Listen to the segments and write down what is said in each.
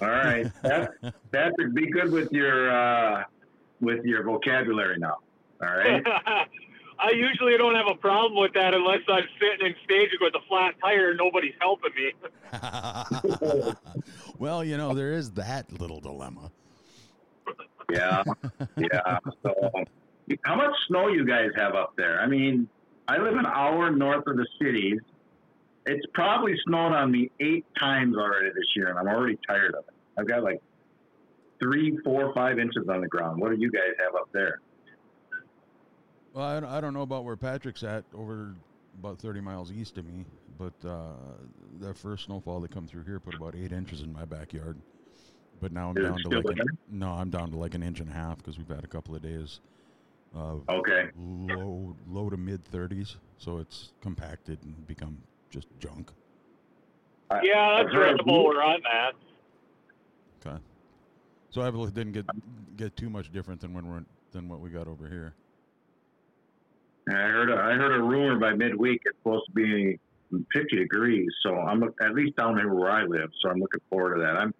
All right, Patrick, be good with your uh, with your vocabulary now. All right. I usually don't have a problem with that unless I'm sitting in staging with a flat tire and nobody's helping me. well, you know, there is that little dilemma. Yeah, yeah. So, how much snow you guys have up there? I mean, I live an hour north of the cities. It's probably snowed on me eight times already this year, and I'm already tired of it. I've got like three, four, five inches on the ground. What do you guys have up there? Well, I, don't know about where Patrick's at over about 30 miles east of me, but uh, that first snowfall that come through here put about eight inches in my backyard. But now I'm Is down to like an, no, I'm down to like an inch and a half because we've had a couple of days of Okay. low low to mid 30s, so it's compacted and become just junk. Yeah, that's heard right where I'm at. Okay, so I didn't get get too much different than when we're than what we got over here. I heard a, I heard a rumor by midweek it's supposed to be 50 degrees. So I'm at least down here where I live. So I'm looking forward to that. I'm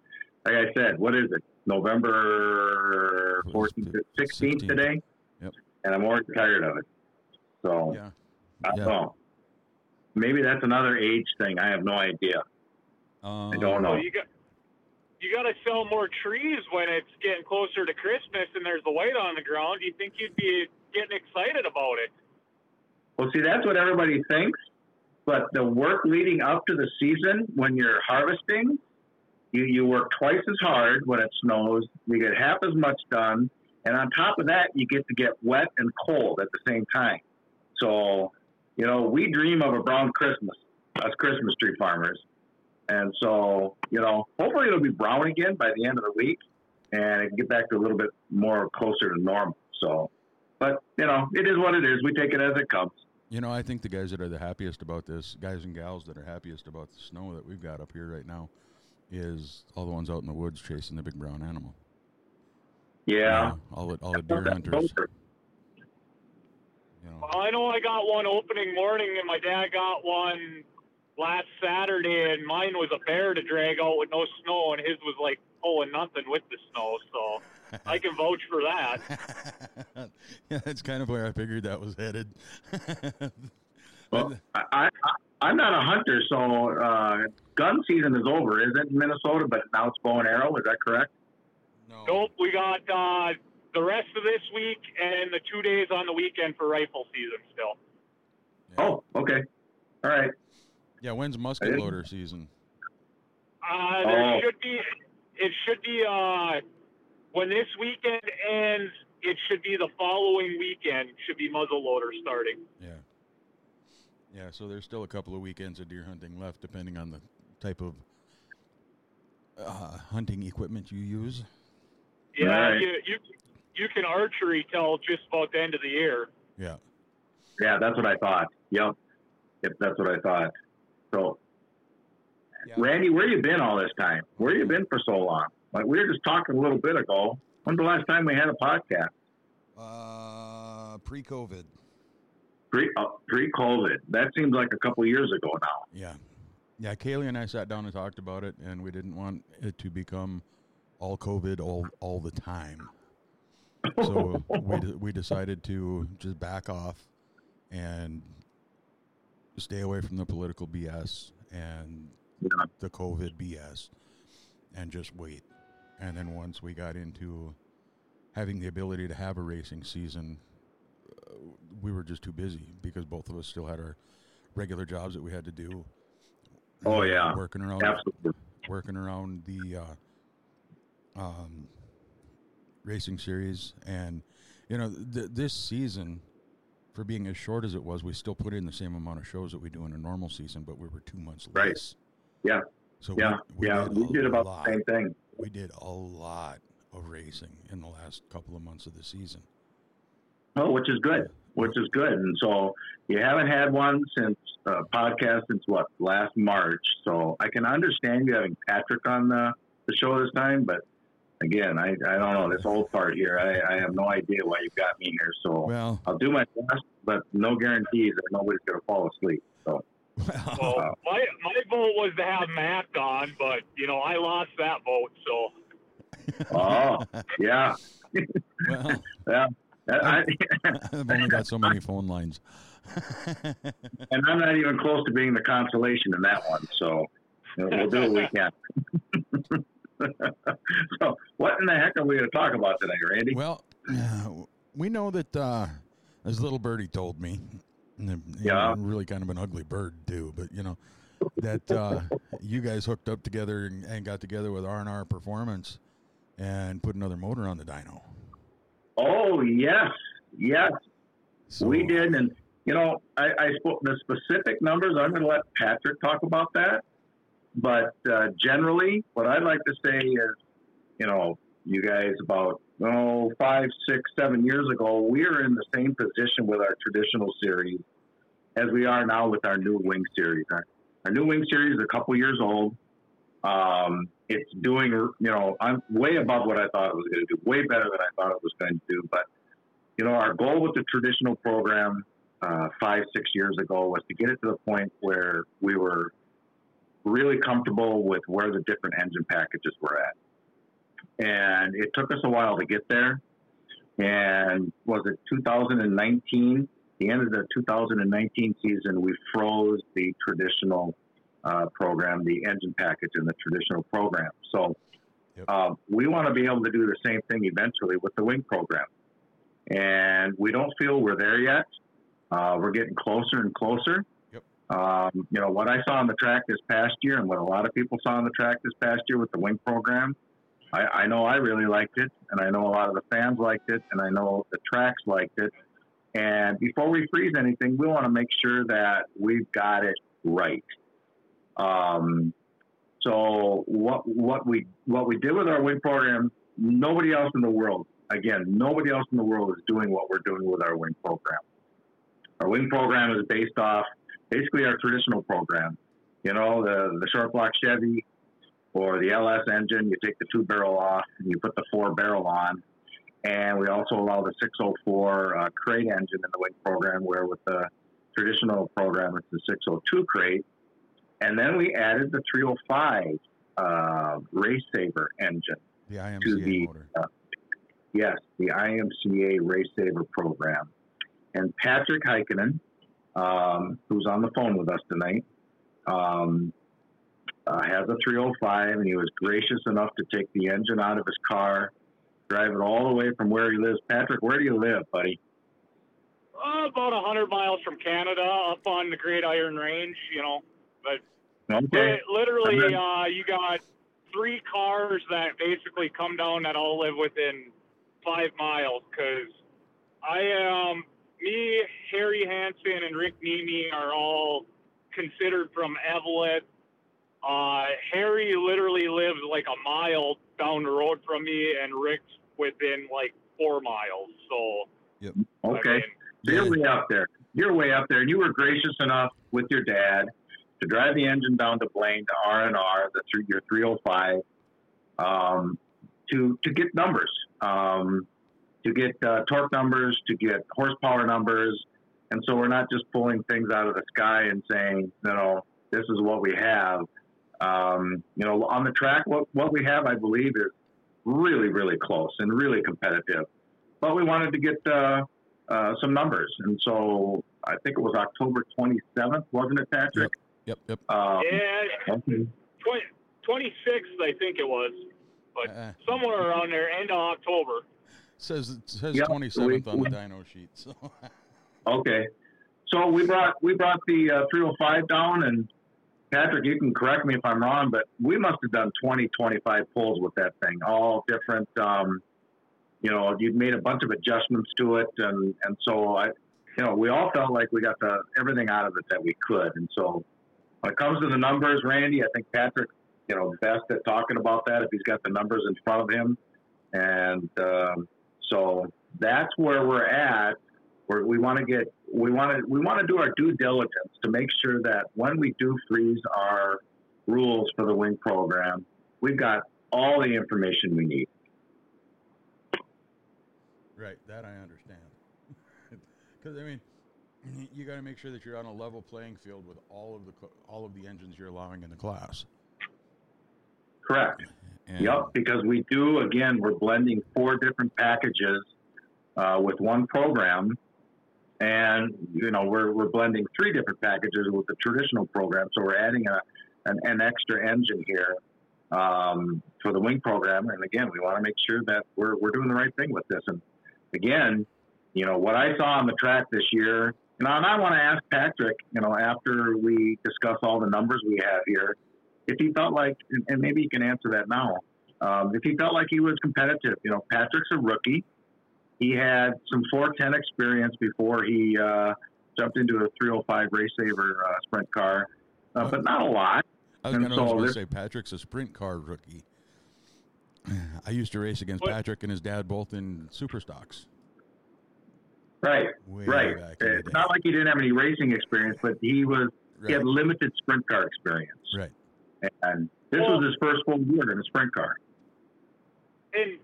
like I said, what is it? November 14th, 16th 16th. today, Yep. and I'm already tired of it. So Yeah. I don't Yeah. know. Maybe that's another age thing. I have no idea. Um, I don't know. You got you got to sell more trees when it's getting closer to Christmas and there's the white on the ground. You think you'd be getting excited about it? Well, see, that's what everybody thinks. But the work leading up to the season, when you're harvesting, you, you work twice as hard when it snows. You get half as much done. And on top of that, you get to get wet and cold at the same time. So, you know, we dream of a brown Christmas, as Christmas tree farmers. And so, you know, hopefully it'll be brown again by the end of the week and it can get back to a little bit more closer to normal. So, but, you know, it is what it is. We take it as it comes. You know, I think the guys that are the happiest about this, guys and gals that are happiest about the snow that we've got up here right now, is all the ones out in the woods chasing the big brown animal. Yeah. all the all the deer hunters. You know, Well, I know I got one opening morning, and my dad got one last Saturday, and mine was a bear to drag out with no snow, and his was like pulling nothing with the snow. So I can vouch for that. yeah, that's kind of where I figured that was headed. Well, I, I, I'm not a hunter, so uh, gun season is over, isn't it, in Minnesota? But now it's bow and arrow. Is that correct? no, Nope, we got uh, the rest of this week and the two days on the weekend for rifle season still. yeah. Oh, okay. All right. yeah. When's musket loader season? Uh, there Oh. should be, it should be, uh, when this weekend ends, it should be the following weekend, should be muzzleloader starting. Yeah. Yeah, so there's still a couple of weekends of deer hunting left, depending on the type of uh, hunting equipment you use. Yeah, Right. you, you, you can archery till just about the end of the year. Yeah. Yeah, that's what I thought. Yep. Yep, that's what I thought. So, Yeah. Randy, where you been all this time? Where you been for so long? Like we were just talking a little bit ago. When's the last time we had a podcast? Uh, pre-COVID. Pre uh, pre COVID. That seems like a couple years ago now. Yeah. Yeah, Kaylee and I sat down and talked about it, and we didn't want it to become all COVID all all the time. So we de- we decided to just back off and stay away from the political BS and Yeah. the COVID BS, and just wait. And then once we got into having the ability to have a racing season, uh, we were just too busy because both of us still had our regular jobs that we had to do. Oh, yeah. working around Absolutely. working around the uh, um, racing series, and you know th- this season, for being as short as it was, we still put in the same amount of shows that we do in a normal season, but we were two months Right. less. Yeah. So Yeah. we, yeah. We did about lot. the same thing. We did a lot of racing in the last couple of months of the season. Oh, which is good. Which is good. And so you haven't had one since uh, podcast since what last March. So I can understand you having Patrick on the, the show this time, but again, I, I don't know this whole part here. I, I have no idea why you got me here. So Well, I'll do my best, but no guarantees that nobody's going to fall asleep. So Well, uh, my my vote was to have Matt on, but you know I lost that vote, so Oh, yeah, well, yeah. I, I've only got so many phone lines. and I'm not even close to being the consolation in that one. So we'll do what we can. So, what in the heck are we going to talk about today, Randy? well, we know that uh, as little birdie told me, Yeah. really kind of an ugly bird too, but you know that uh, you guys hooked up together and, and got together with R and R Performance and put another motor on the dyno. Oh yes, yes, So, we did. And you know, I, I spoke the specific numbers. I'm going to let Patrick talk about that. But uh, generally, what I'd like to say is, you know, you guys about oh five, six, seven years ago, we were in the same position with our traditional series as we are now with our new wing series. Our, our new wing series is a couple years old. Um, it's doing, you know, I'm way above what I thought it was going to do, way better than I thought it was going to do. But, you know, our goal with the traditional program uh, five, six years ago was to get it to the point where we were really comfortable with where the different engine packages were at. And it took us a while to get there. And was it 2019? The end of the 2019 season, we froze the traditional uh, program, the engine package in the traditional program. So Yep. uh, we want to be able to do the same thing eventually with the wing program. And we don't feel we're there yet. Uh, we're getting closer and closer. Um, you know, what I saw on the track this past year and what a lot of people saw on the track this past year with the wing program, I, I know I really liked it, and I know a lot of the fans liked it, and I know the tracks liked it. And before we freeze anything, we want to make sure that we've got it right. Um, so what what we what we did with our wing program, nobody else in the world, again, nobody else in the world is doing what we're doing with our wing program. Our wing program is based off basically our traditional program. You know, the the short block Chevy or the LS engine, you take the two barrel off and you put the four barrel on. And we also allow the 604 uh, crate engine in the wing program, where with the traditional program, it's the 602 crate. And then we added the 305 uh, Race Saver engine. The To the- motor. Yes, the IMCA Race Saver program. And Patrick Heikkinen, um, who's on the phone with us tonight, um, uh, has a 305, and he was gracious enough to take the engine out of his car, drive it all the way from where he lives. Patrick, where do you live, buddy? uh, about a hundred miles from Canada, up on the Great Iron Range. You know, but Okay. literally, uh, you got three cars that basically come down that all live within five miles. Because I am me, Harry Hansen, and Rick Nemi are all considered from Eveleth. Uh, Harry literally lives like a mile down the road from me, and Rick's within like four miles. So Okay. I mean, So you're Yeah. way up there. You're way up there, and you were gracious enough with your dad to drive the engine down to Blaine to R and R, the three, your 305, um, to to get numbers, um, to get uh, torque numbers, to get horsepower numbers, and so we're not just pulling things out of the sky and saying, you know, this is what we have. Um, you know, on the track, what what we have, I believe, is really really close and really competitive. But we wanted to get uh, uh, some numbers. And so I think it was October 27th, wasn't it, Patrick? Yep, yep. Um, yeah, okay. 20, 26th, I think it was. But Uh, somewhere around there, end of October. Says it says Yep, twenty seventh we- on the we- dyno sheet. So Okay. So we brought we brought the uh, 305 down, and Patrick, you can correct me if I'm wrong, but we must have done 20, 25 pulls with that thing, all different. Um, you know, you'd made a bunch of adjustments to it, and and so I, you know, we all felt like we got the everything out of it that we could, and so when it comes to the numbers, Randy, I think Patrick, you know, best at talking about that if he's got the numbers in front of him, and um, so that's where we're at. Where we want to get, we want to, we want to do our due diligence to make sure that when we do freeze our rules for the wing program, we've got all the information we need. right, that I understand. Because I mean, You got to make sure that you're on a level playing field with all of the all of the engines you're allowing in the class. Correct. And Yep, because we do, again, we're blending four different packages uh, with one program. And, you know, we're, we're blending three different packages with the traditional program. So we're adding a, an, an extra engine here um, for the wing program. And again, we want to make sure that we're, we're doing the right thing with this. And again, you know, what I saw on the track this year, you know, and I want to ask Patrick, you know, after we discuss all the numbers we have here, if he felt like, and- maybe you can answer that now, um, if he felt like he was competitive. You know, Patrick's a rookie. He had some 410 experience before he uh, jumped into a 305 Race Saver uh, sprint car, uh, but not a lot. I was going so to say Patrick's a sprint car rookie. I used to race against Patrick and his dad both in super stocks. Right, Way right. back in the It's not like he didn't have any racing experience, but he was he had limited sprint car experience. Right. And this Well- was his first full year in a sprint car. and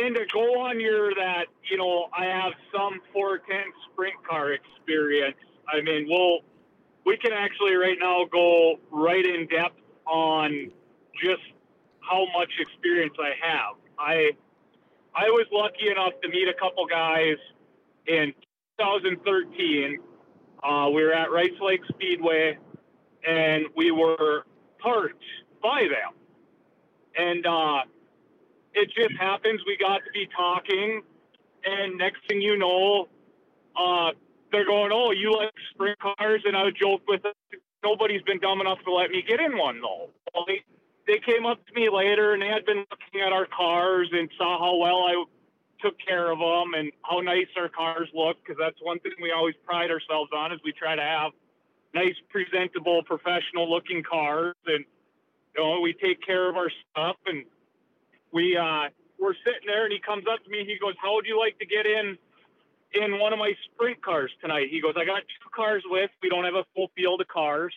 and to go on your that you know I have some 410 sprint car experience. I mean, we'll we can actually right now go right in depth on just how much experience I have. I I was lucky enough to meet a couple guys in 2013. Uh, we were at Rice Lake Speedway, and we were parked by them. And uh, it just happens we got to be talking, and next thing you know, uh, they're going, "Oh, you like sprint cars?" And I would joke with them, nobody's been dumb enough to let me get in one though. Well, they they came up to me later, and they had been looking at our cars and saw how well I took care of them and how nice our cars look. Because that's one thing we always pride ourselves on is we try to have nice, presentable, professional-looking cars, and you know we take care of our stuff and we uh, we're sitting there, and he comes up to me. He goes, "How would you like to get in in one of my sprint cars tonight?" He goes, "I got two cars with. We don't have a full field of cars."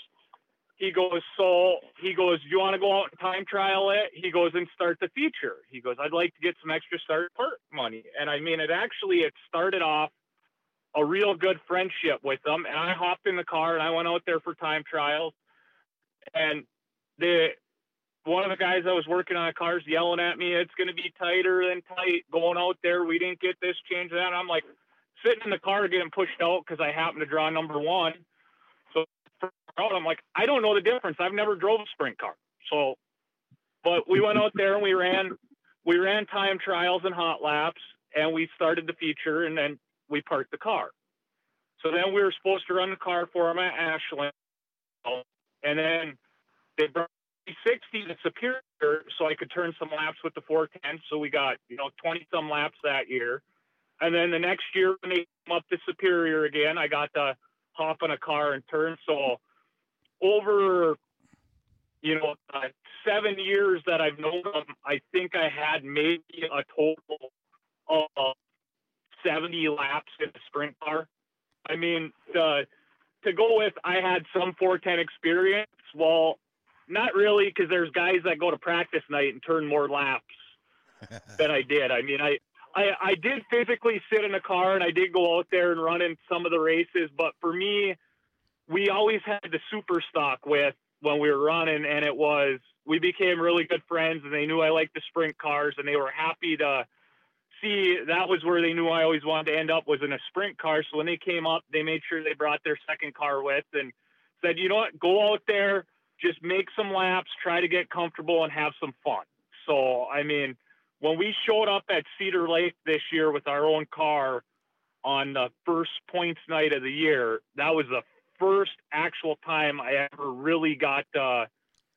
He goes, "So he goes, you want to go out and time trial it?" He goes and start the feature. He goes, "I'd like to get some extra start part money." And I mean, it actually it started off a real good friendship with them. And I hopped in the car and I went out there for time trials, and the one of the guys that was working on the cars yelling at me, it's going to be tighter than tight going out there. We didn't get this, change that. I'm like sitting in the car getting pushed out because I happened to draw number one. So I'm like, I don't know the difference. I've never drove a sprint car. So, but we went out there and we ran, we ran time trials and hot laps and we started the feature and then we parked the car. So then we were supposed to run the car for him at Ashland. And then they brought 60 to Superior so I could turn some laps with the 410. So we got, you know, 20 some laps that year. And then the next year when they came up to Superior again, I got to hop in a car and turn. So over, you know, uh, seven years that I've known them, I think I had maybe a total of 70 laps in a sprint car. I mean, to go with, I had some 410 experience. Well, not really, because there's guys that go to practice night and turn more laps than I did. I mean, I, I I did physically sit in a car and I did go out there and run in some of the races, but for me, we always had the super stock with when we were running, and it was we became really good friends, and they knew I liked the sprint cars, and they were happy to see that was where they knew I always wanted to end up was in a sprint car. So when they came up, they made sure they brought their second car with and said, you know what, go out there, just make some laps, try to get comfortable and have some fun. So, I mean, when we showed up at Cedar Lake this year with our own car on the first points night of the year, that was the first actual time I ever really got to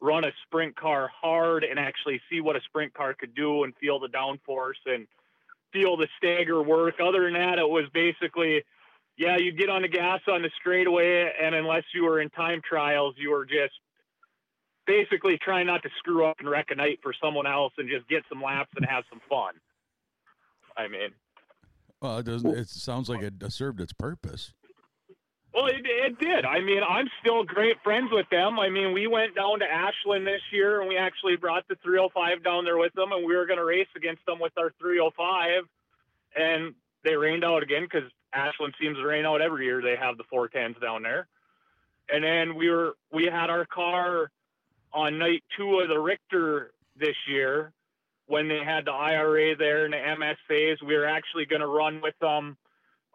run a sprint car hard and actually see what a sprint car could do and feel the downforce and feel the stagger work. Other than that, it was basically, yeah, you get on the gas on the straightaway, and unless you were in time trials, you were just basically trying not to screw up and wreck a night for someone else and just get some laps and have some fun. I mean, Well, it doesn't. It sounds like it served its purpose. Well, it, it did. I mean, I'm still great friends with them. I mean, we went down to Ashland this year and we actually brought the 305 down there with them, and we were going to race against them with our 305, and they rained out again because Ashland seems to rain out every year. They have the 410s down there. And then we were we had our car on night two of the Richter this year when they had the IRA there and the MSAs. We were actually going to run with them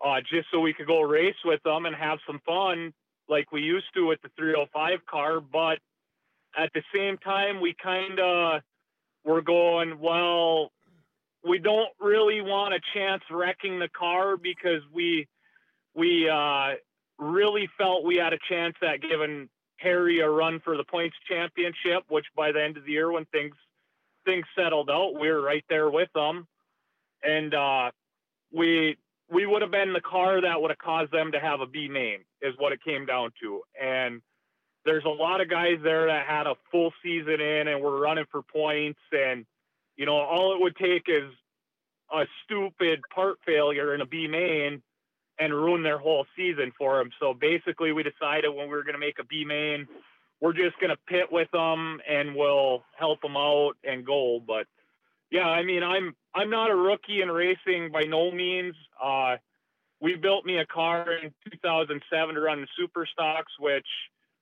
uh, just so we could go race with them and have some fun like we used to with the 305 car. But at the same time, we kind of were going, well, we don't really want a chance wrecking the car because we we uh, really felt we had a chance at giving Harry a run for the points championship, which by the end of the year, when things things settled out, we were right there with them, and uh, we we would have been the car that would have caused them to have a B main, is what it came down to. And there's a lot of guys there that had a full season in and were running for points, and you know all it would take is a stupid part failure in a B main and ruin their whole season for them. So basically, we decided when we were going to make a B main, we're just going to pit with them and we'll help them out and go. But yeah, I mean, I'm I'm not a rookie in racing by no means. Uh, we built me a car in 2007 to run the Super Stocks, which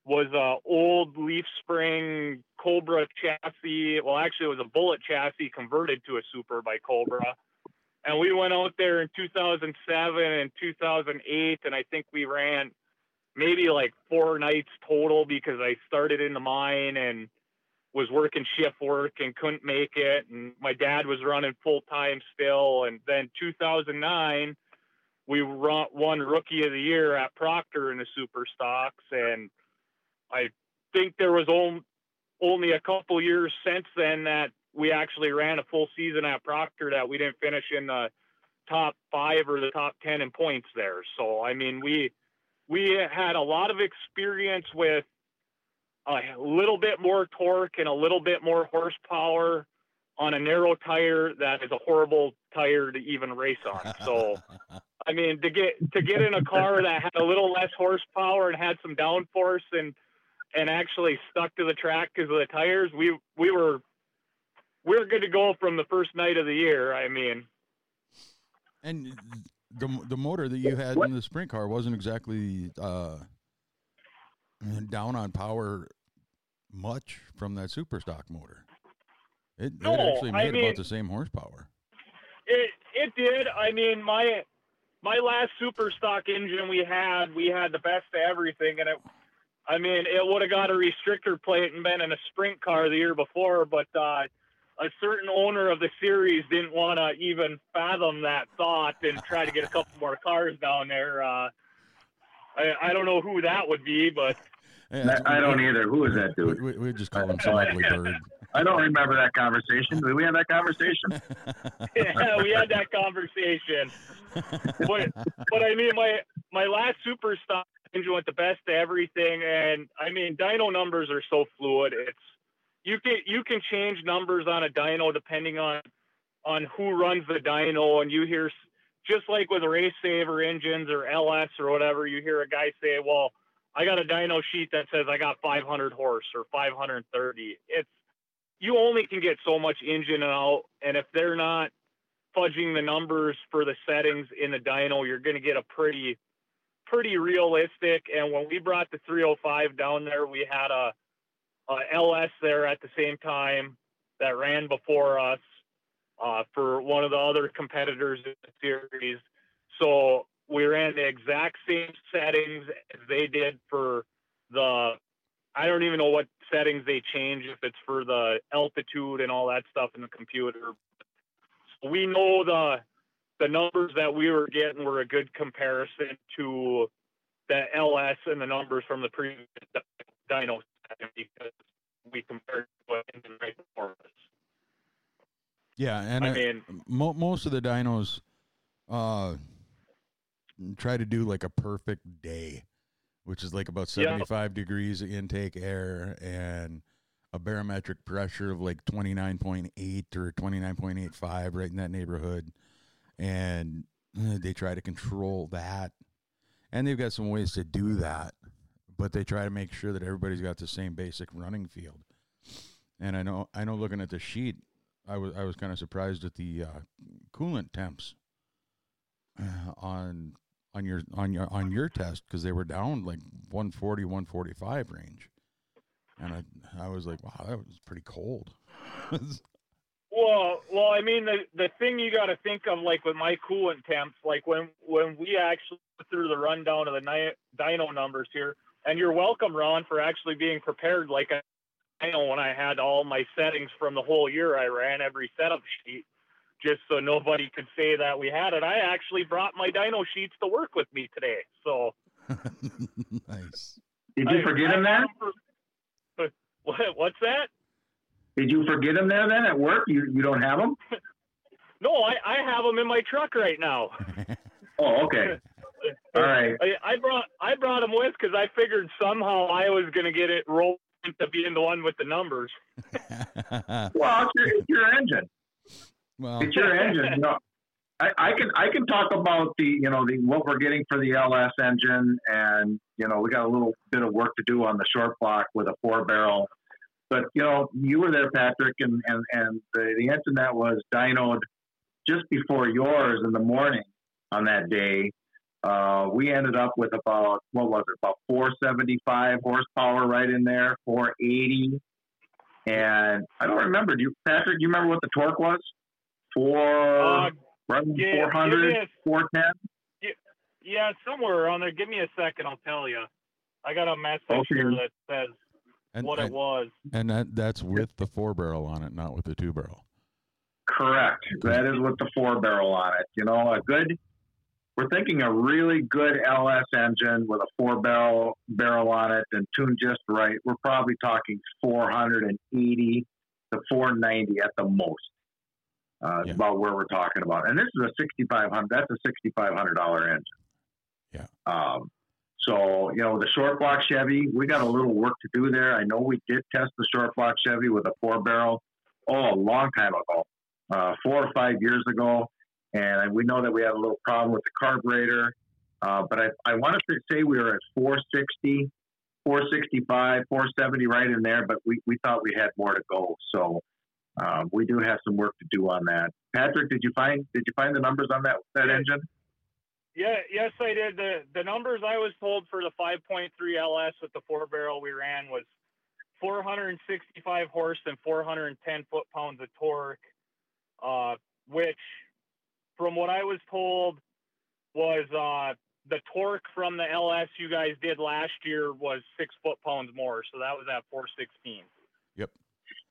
was a old leaf spring Cobra chassis. Well, actually, it was a bullet chassis converted to a Super by Cobra and we went out there in 2007 and 2008 and i think we ran maybe like four nights total because i started in the mine and was working shift work and couldn't make it and my dad was running full time still and then 2009 we won rookie of the year at proctor in the super stocks and i think there was only a couple years since then that we actually ran a full season at Proctor that we didn't finish in the top five or the top ten in points there. So I mean, we we had a lot of experience with a little bit more torque and a little bit more horsepower on a narrow tire that is a horrible tire to even race on. So I mean to get to get in a car that had a little less horsepower and had some downforce and and actually stuck to the track because of the tires, we we were we're good to go from the first night of the year. I mean, and the the motor that you had what? in the sprint car wasn't exactly uh, down on power much from that super stock motor. It, no, it actually made I mean, about the same horsepower. It it did. I mean, my my last super stock engine we had, we had the best of everything, and it. I mean, it would have got a restrictor plate and been in a sprint car the year before, but uh, a certain owner of the series didn't want to even fathom that thought and try to get a couple more cars down there. Uh, I, I don't know who that would be, but yeah, I don't either. Who is that dude? We, we just call him some ugly bird. I don't remember that conversation. Did we have that conversation? yeah, we had that conversation. but but I mean, my my last super stock engine went the best to everything, and I mean, dyno numbers are so fluid. It's you can you can change numbers on a dyno depending on on who runs the dyno, and you hear just like with race saver engines or LS or whatever, you hear a guy say, "Well, I got a dyno sheet that says I got 500 horse or 530." It's you only can get so much engine out, and if they're not fudging the numbers for the settings in the dyno, you're going to get a pretty pretty realistic. And when we brought the 305 down there, we had a uh, LS there at the same time that ran before us uh, for one of the other competitors in the series. So we ran the exact same settings as they did for the. I don't even know what settings they change if it's for the altitude and all that stuff in the computer. So we know the the numbers that we were getting were a good comparison to the LS and the numbers from the previous dyno because we compared to engine rate performance. Yeah, and I, mean, mo- most of the dynos uh, try to do like a perfect day, which is like about 75 yeah. degrees intake air and a barometric pressure of like 29.8 or 29.85, right in that neighborhood. And uh, they try to control that. And they've got some ways to do that but they try to make sure that everybody's got the same basic running field. And I know, I know, looking at the sheet, I was I was kind of surprised at the uh, coolant temps uh, on on your on your on your test because they were down like 140 145 range and i i was like wow that was pretty cold Well, well, I mean, the the thing you got to think of, like with my coolant temps, like when when we actually through the rundown of the ni- dyno numbers here, and you're welcome, Ron, for actually being prepared. Like I know when I had all my settings from the whole year, I ran every setup sheet just so nobody could say that we had it. I actually brought my dyno sheets to work with me today, so nice Did you I- forget I him there? for- what, what's that? Did you forget him there then at work? You you don't have him? No, I, I have them in my truck right now. Oh, okay. All right. I, I brought I brought them with because I figured somehow I was going to get it rolled into being the one with the numbers. Well, it's your, it's your engine. Well It's your engine. You know, I, I can I can talk about the you know the what we're getting for the LS engine, and you know we got a little bit of work to do on the short block with a four barrel. But you know you were there, Patrick, and and and the, the engine that was dynoed just before yours in the morning on that day. Uh, we ended up with about what was it about 475 horsepower right in there 480 and i don't remember do you patrick do you remember what the torque was four Uh, right yeah, 400 a- 410 yeah, somewhere on there. Give me a second, I'll tell you. I got a message Okay. here that says and, what it was. and that that's with the four barrel on it not with the two barrel correct that is with the four barrel on it you know a good we're thinking a really good ls engine with a four barrel barrel on it and tuned just right we're probably talking 480 to 490 at the most uh, Yeah. about where we're talking about. And this is a 6500 that's a 6500 dollar engine. Yeah. um, so you know the short block chevy we got a little work to do there. I know we did test the short block chevy with a four barrel oh a long time ago uh, four or five years ago. And we know that we had a little problem with the carburetor uh, but i, I want to say we were at 460 465 470 right in there but we, we thought we had more to go. So um, we do have some work to do on that patrick did you find did you find the numbers on that that engine Yeah, yes, I did. The the numbers I was told for the 5.3 LS with the four barrel we ran was 465 horse and 410 foot pounds of torque, uh, which, from what I was told, was uh, the torque from the LS you guys did last year was six foot pounds more, so that was at 416.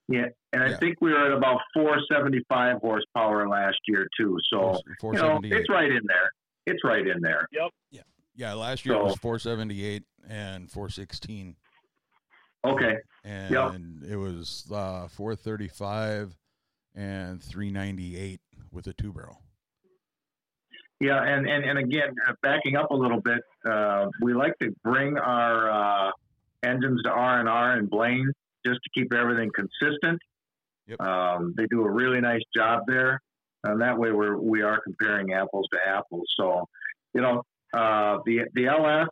Yeah, and I Yeah. think we were at about 475 horsepower last year too. So you know, it's right in there. It's right in there. Yep. Yeah, last year it So- was 478 and 416, Okay, and it was uh, 435 and 398 with a two barrel. yeah, and and and again, uh, backing up a little bit, uh, we like to bring our uh, engines to R and R and Blaine just to keep everything consistent. Yep. Um, they do a really nice job there, and that way we're we are comparing apples to apples. So, you know, uh, the the LS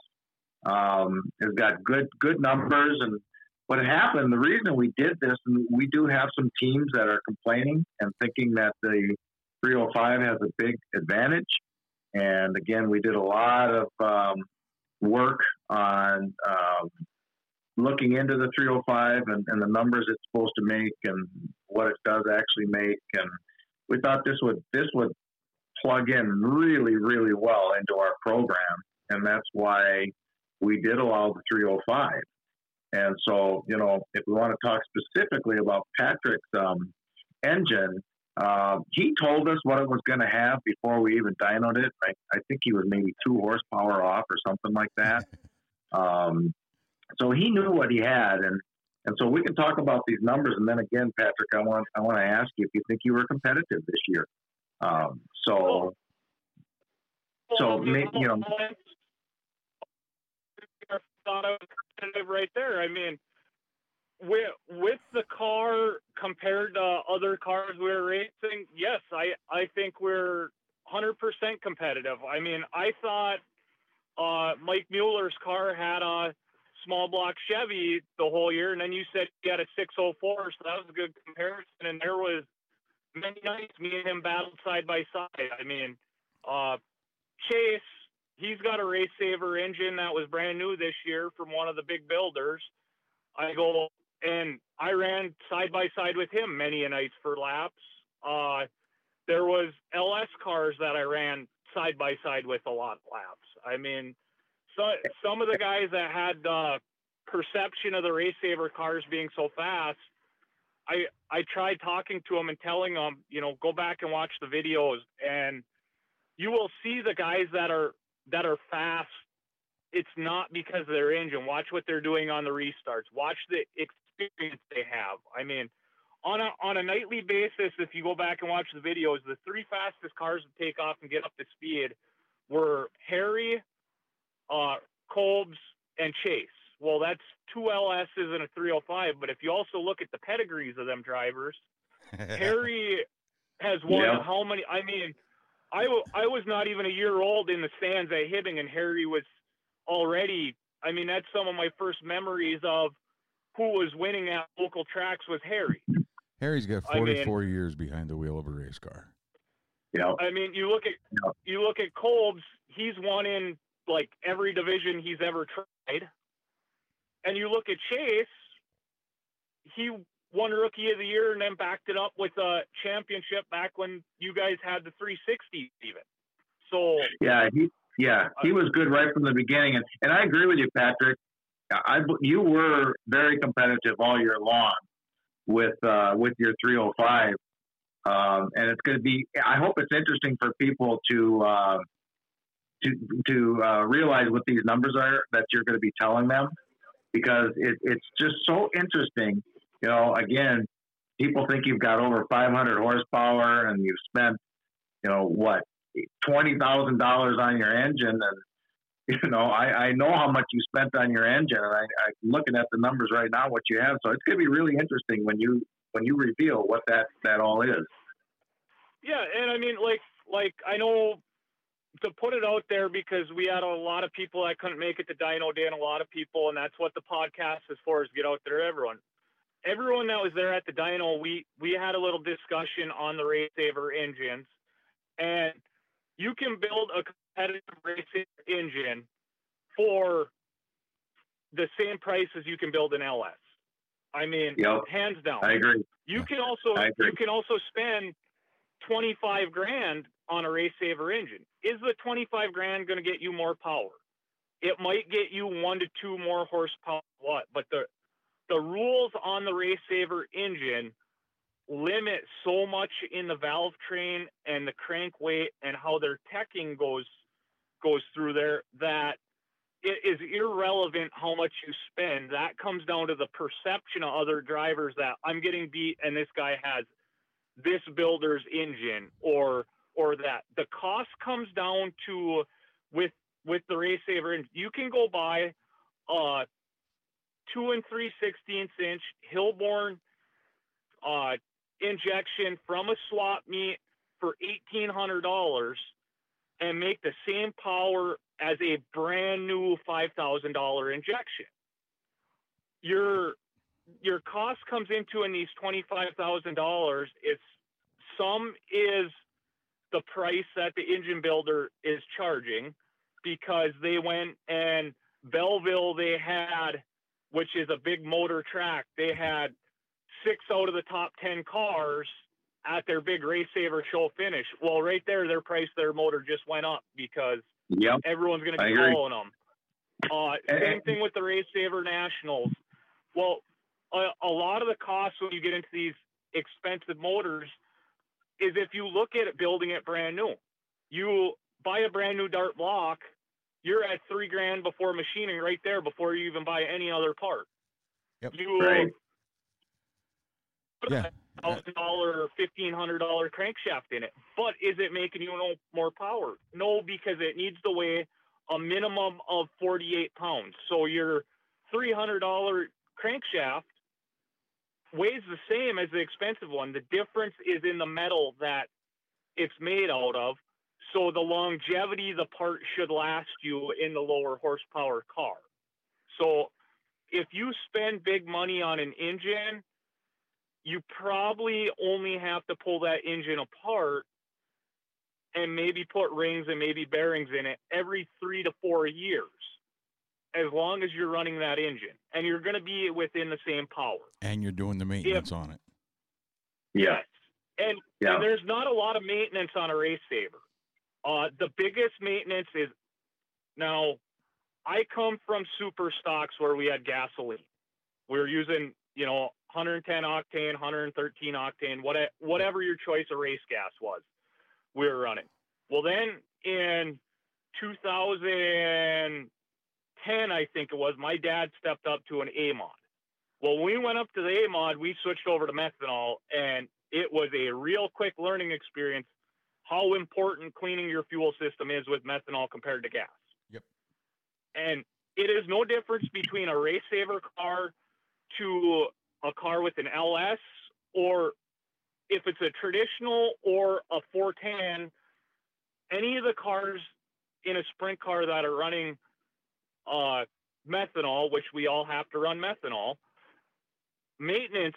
um, has got good good numbers, and what happened, the reason we did this, and we do have some teams that are complaining and thinking that the 305 has a big advantage. And again, we did a lot of um, work on um, looking into the 305 and, and the numbers it's supposed to make and what it does actually make. And we thought this would this would plug in really, really well into our program, and that's why we did allow the 305. And so, you know, if we want to talk specifically about Patrick's um, engine, uh, he told us what it was going to have before we even dynoed it. I, I think he was maybe two horsepower off or something like that. Um, so he knew what he had, and and so we can talk about these numbers. And then again, Patrick, I want I want to ask you if you think you were competitive this year. Um, so So, you know- thought I was competitive right there. I mean, with with the car compared to other cars we were racing, yes, I I think we're 100% competitive. I mean, I thought uh, Mike Mueller's car had a small block Chevy the whole year, and then you said you had a 604, so that was a good comparison. And there was many nights me and him battled side by side. I mean, uh, Chase he's got a race saver engine that was brand new this year from one of the big builders. I go and I ran side by side with him many a nights for laps. Uh, there was LS cars that I ran side by side with a lot of laps. I mean, so some of the guys that had the perception of the race saver cars being so fast, I I tried talking to them and telling them, you know, go back and watch the videos, and you will see the guys that are that are fast. It's not because of their engine. Watch what they're doing on the restarts. Watch the experience they have. I mean, on a on a nightly basis, if you go back and watch the videos, the three fastest cars to take off and get up to speed were Harry, uh, Kolb's, and Chase. Well, that's two LSs and a 305. But if you also look at the pedigrees of them drivers, Harry has won yeah. how many? I mean, I, w- I was not even a year old in the stands at Hibbing, and Harry was already. I mean, that's some of my first memories of who was winning at local tracks was Harry. Harry's got 44 I mean, years behind the wheel of a race car. Yeah. I mean, you look at yep. you look at Kolb's. He's won in like every division he's ever tried, and you look at Chase. He won Rookie of the Year and then backed it up with a championship back when you guys had the 360 even. So yeah, he yeah he was good right from the beginning, and and I agree with you, Patrick. I you were very competitive all year long with uh, with your 305, um, and it's going to be. I hope it's interesting for people to uh, to to uh, realize what these numbers are that you're going to be telling them, because it, it's just so interesting. You know, again, people think you've got over 500 horsepower and you've spent, you know, what twenty thousand dollars on your engine, and you know, I, I know how much you spent on your engine, and I, I'm looking at the numbers right now, what you have. So it's going to be really interesting when you when you reveal what that that all is. Yeah, and I mean, like like I know to put it out there because we had a lot of people that couldn't make it to Dyno Day, and a lot of people, and that's what the podcast is for, is get out there everyone. Everyone that was there at the dyno, we we had a little discussion on the Race Saver engines, and you can build a competitive racing engine for the same price as you can build an LS. I mean, yep. hands down. I agree. You can also you can also spend twenty five grand on a race saver engine. Is the twenty five grand going to get you more power? It might get you one to two more horsepower. What? But the the rules on the race saver engine limit so much in the valve train and the crank weight and how their teching goes goes through there that it is irrelevant how much you spend. That comes down to the perception of other drivers that I'm getting beat and this guy has this builder's engine or or that. The cost comes down to with with the race saver and you can go buy a two and three sixteenths inch Hilborn uh, injection from a swap meet for $1,800 and make the same power as a brand new $5,000 injection. Your your cost comes into in these $25,000 it's some is the price that the engine builder is charging because they went and Belleville they had which is a big motor track they had six out of the top 10 cars at their big race saver show finish. Well, right there, their price, their motor just went up because yep. everyone's going to be following them. Uh, same thing with the race saver nationals. Well, a, a lot of the costs when you get into these expensive motors is if you look at it building it brand new. You buy a brand new dart block, you're at three grand before machining right there before you even buy any other part. Yep. You right yeah. thousand dollar, fifteen hundred dollar crankshaft in it. But is it making you no more power? No, because it needs to weigh a minimum of forty eight pounds. So your three hundred dollar crankshaft weighs the same as the expensive one. The difference is in the metal that it's made out of. So the longevity the part should last you in the lower horsepower car. So if you spend big money on an engine you probably only have to pull that engine apart and maybe put rings and maybe bearings in it every three to four years, as long as you're running that engine, and you're going to be within the same power. And you're doing the maintenance if, on it. Yes. And, yeah. and, there's not a lot of maintenance on a race saver. Uh, the biggest maintenance is now. I come from super stocks where we had gasoline. We were using, you know, 110 octane, 113 octane, what, whatever your choice of race gas was we were running. Well, then in 2010, I think it was, my dad stepped up to an A mod. Well, when we went up to the A mod, we switched over to methanol, and it was a real quick learning experience how important cleaning your fuel system is with methanol compared to gas. Yep. And it is no difference between a race saver car to a car with an LS or if it's a traditional or a 410, any of the cars in a sprint car that are running uh, methanol, which we all have to run methanol, maintenance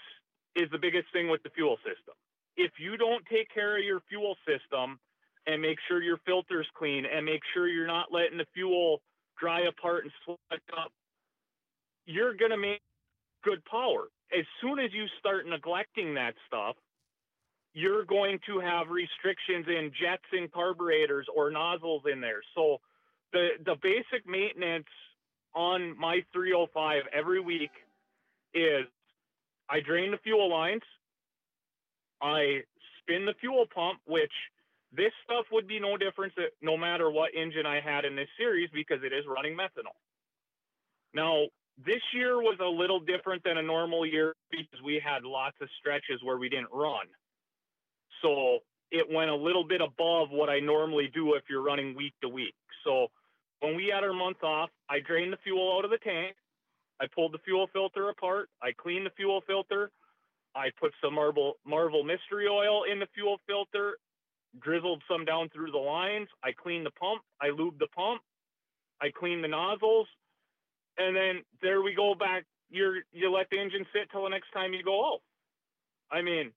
is the biggest thing with the fuel system. If you don't take care of your fuel system and make sure your filter's clean and make sure you're not letting the fuel dry apart and sweat up, you're going to make good power. As soon as you start neglecting that stuff, you're going to have restrictions in jets and carburetors or nozzles in there. So the the basic maintenance on my 305 every week is I drain the fuel lines, I spin the fuel pump, which this stuff would be no difference uh, no matter what engine I had in this series because it is running methanol. Now, this year was a little different than a normal year because we had lots of stretches where we didn't run. So it went a little bit above what I normally do if you're running week to week. So when we had our month off, I drained the fuel out of the tank. I pulled the fuel filter apart. I cleaned the fuel filter. I put some Marvel Marvel Mystery Oil in the fuel filter, drizzled some down through the lines. I cleaned the pump. I lubed the pump. I cleaned the nozzles, and then there we go back. you you let the engine sit till the next time you go out. I mean,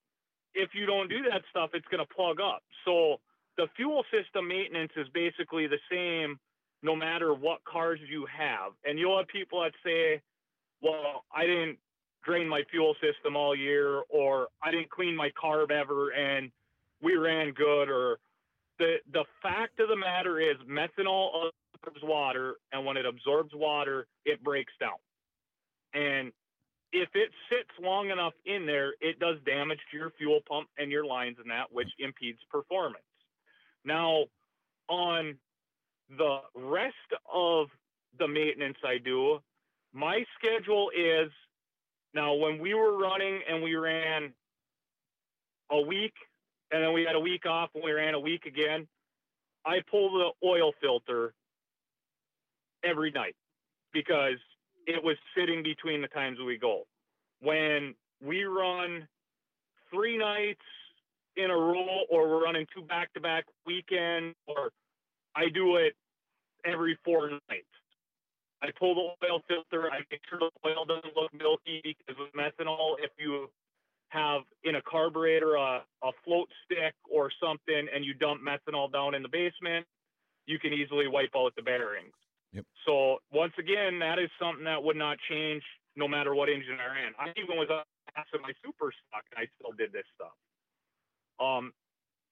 if you don't do that stuff, it's going to plug up. So the fuel system maintenance is basically the same no matter what cars you have. And you'll have people that say, well, I didn't drain my fuel system all year, or I didn't clean my carb ever, and we ran good. Or the the fact of the matter is, methanol absorbs water, and when it absorbs water, it breaks down. And if it sits long enough in there, it does damage to your fuel pump and your lines and that, which impedes performance. Now, on the rest of the maintenance I do, my schedule is now when we were running and we ran a week and then we had a week off and we ran a week again, I pull the oil filter every night because it was sitting between the times we go. When we run three nights in a row, or we're running two back to back weekends, or I do it every four nights. I pull the oil filter. I make sure the oil doesn't look milky because with methanol, if you have in a carburetor a, a float stick or something and you dump methanol down in the basement, you can easily wipe out the bearings. Yep. So once again, that is something that would not change no matter what engine I ran. I even was in my super stock and I still did this stuff. Um,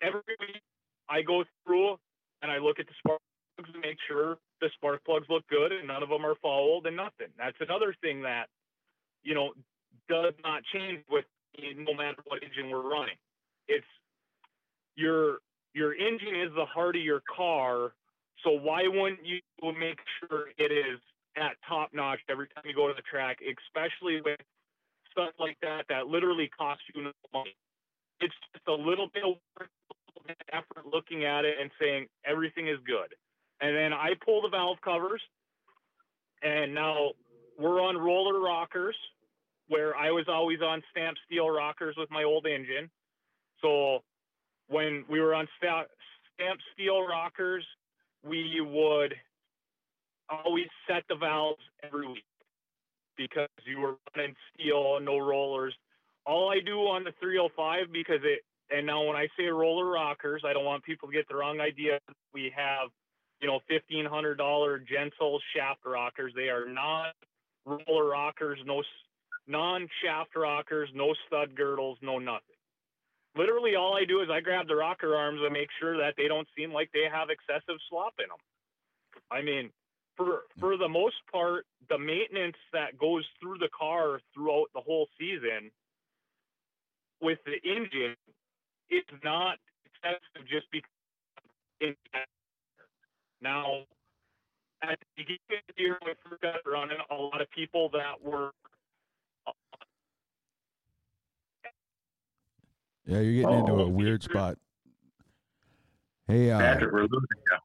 every week I go through and I look at the spark plugs and make sure the spark plugs look good and none of them are fouled and nothing. That's another thing that, you know, does not change with no matter what engine we're running. It's your your engine is the heart of your car so why wouldn't you make sure it is at top notch every time you go to the track, especially with stuff like that that literally costs you no money? It's just a little bit of work, effort looking at it and saying everything is good. And then I pull the valve covers, and now we're on roller rockers, where I was always on stamp steel rockers with my old engine. So when we were on stamp steel rockers, we would always set the valves every week because you were running steel, no rollers. All I do on the 305 because it and now when I say roller rockers, I don't want people to get the wrong idea. We have, you know, fifteen hundred dollar Jesel shaft rockers. They are not roller rockers, no non shaft rockers, no stud girdles, no nothing. Literally, all I do is I grab the rocker arms and make sure that they don't seem like they have excessive slop in them. I mean, for for the most part, the maintenance that goes through the car throughout the whole season with the engine, it's not excessive just because. Now, at the beginning of the year when we first got running, a lot of people that were Yeah, you're getting into Oh. a weird spot. Hey, uh, Patrick, we're losing you.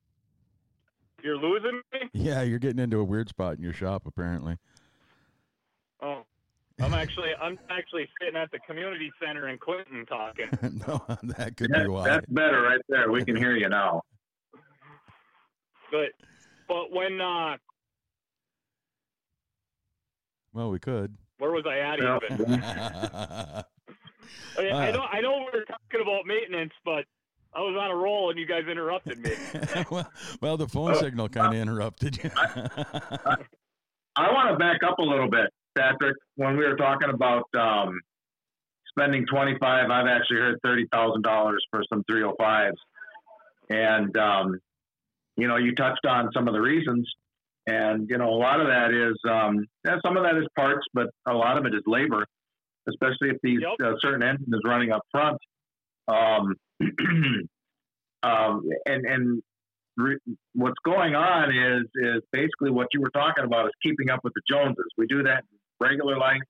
you're losing me. yeah, you're getting into a weird spot in your shop apparently. Oh, I'm actually I'm actually sitting at the community center in Clinton talking. no, that could That- be why. that's better right there. We can hear you now. But but when uh, Well, we could. where was I at Yeah. even? I, I Uh. know I know we're talking about maintenance, but I was on a roll and you guys interrupted me. well, well, the phone Oh, signal kind of interrupted you. I want to back up a little bit, Patrick. When we were talking about um, spending twenty five, I've actually heard thirty thousand dollars for some three hundred fives, and um, you know, you touched on some of the reasons, and you know, a lot of that is um, yeah, some of that is parts, but a lot of it is labor, especially if these Yep. uh, certain engine is running up front. Um, um, and and re- what's going on is is basically what you were talking about is keeping up with the Joneses. We do that in regular life,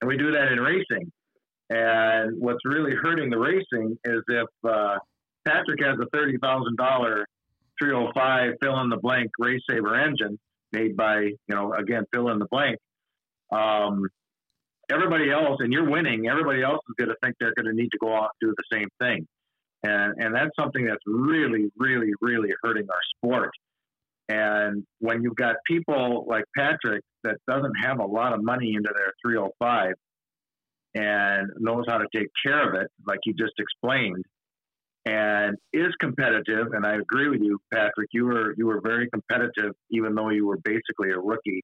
and we do that in racing. And what's really hurting the racing is if uh, Patrick has a thirty thousand dollar 305 fill in the blank race saver engine made by you know again fill in the blank. Um, everybody else, and you're winning. Everybody else is going to think they're going to need to go out and do the same thing and and that's something that's really, really, really hurting our sport. And when you've got people like Patrick that doesn't have a lot of money into their 305 and knows how to take care of it, like you just explained, and is competitive, and I agree with you, Patrick. You were you were very competitive, even though you were basically a rookie.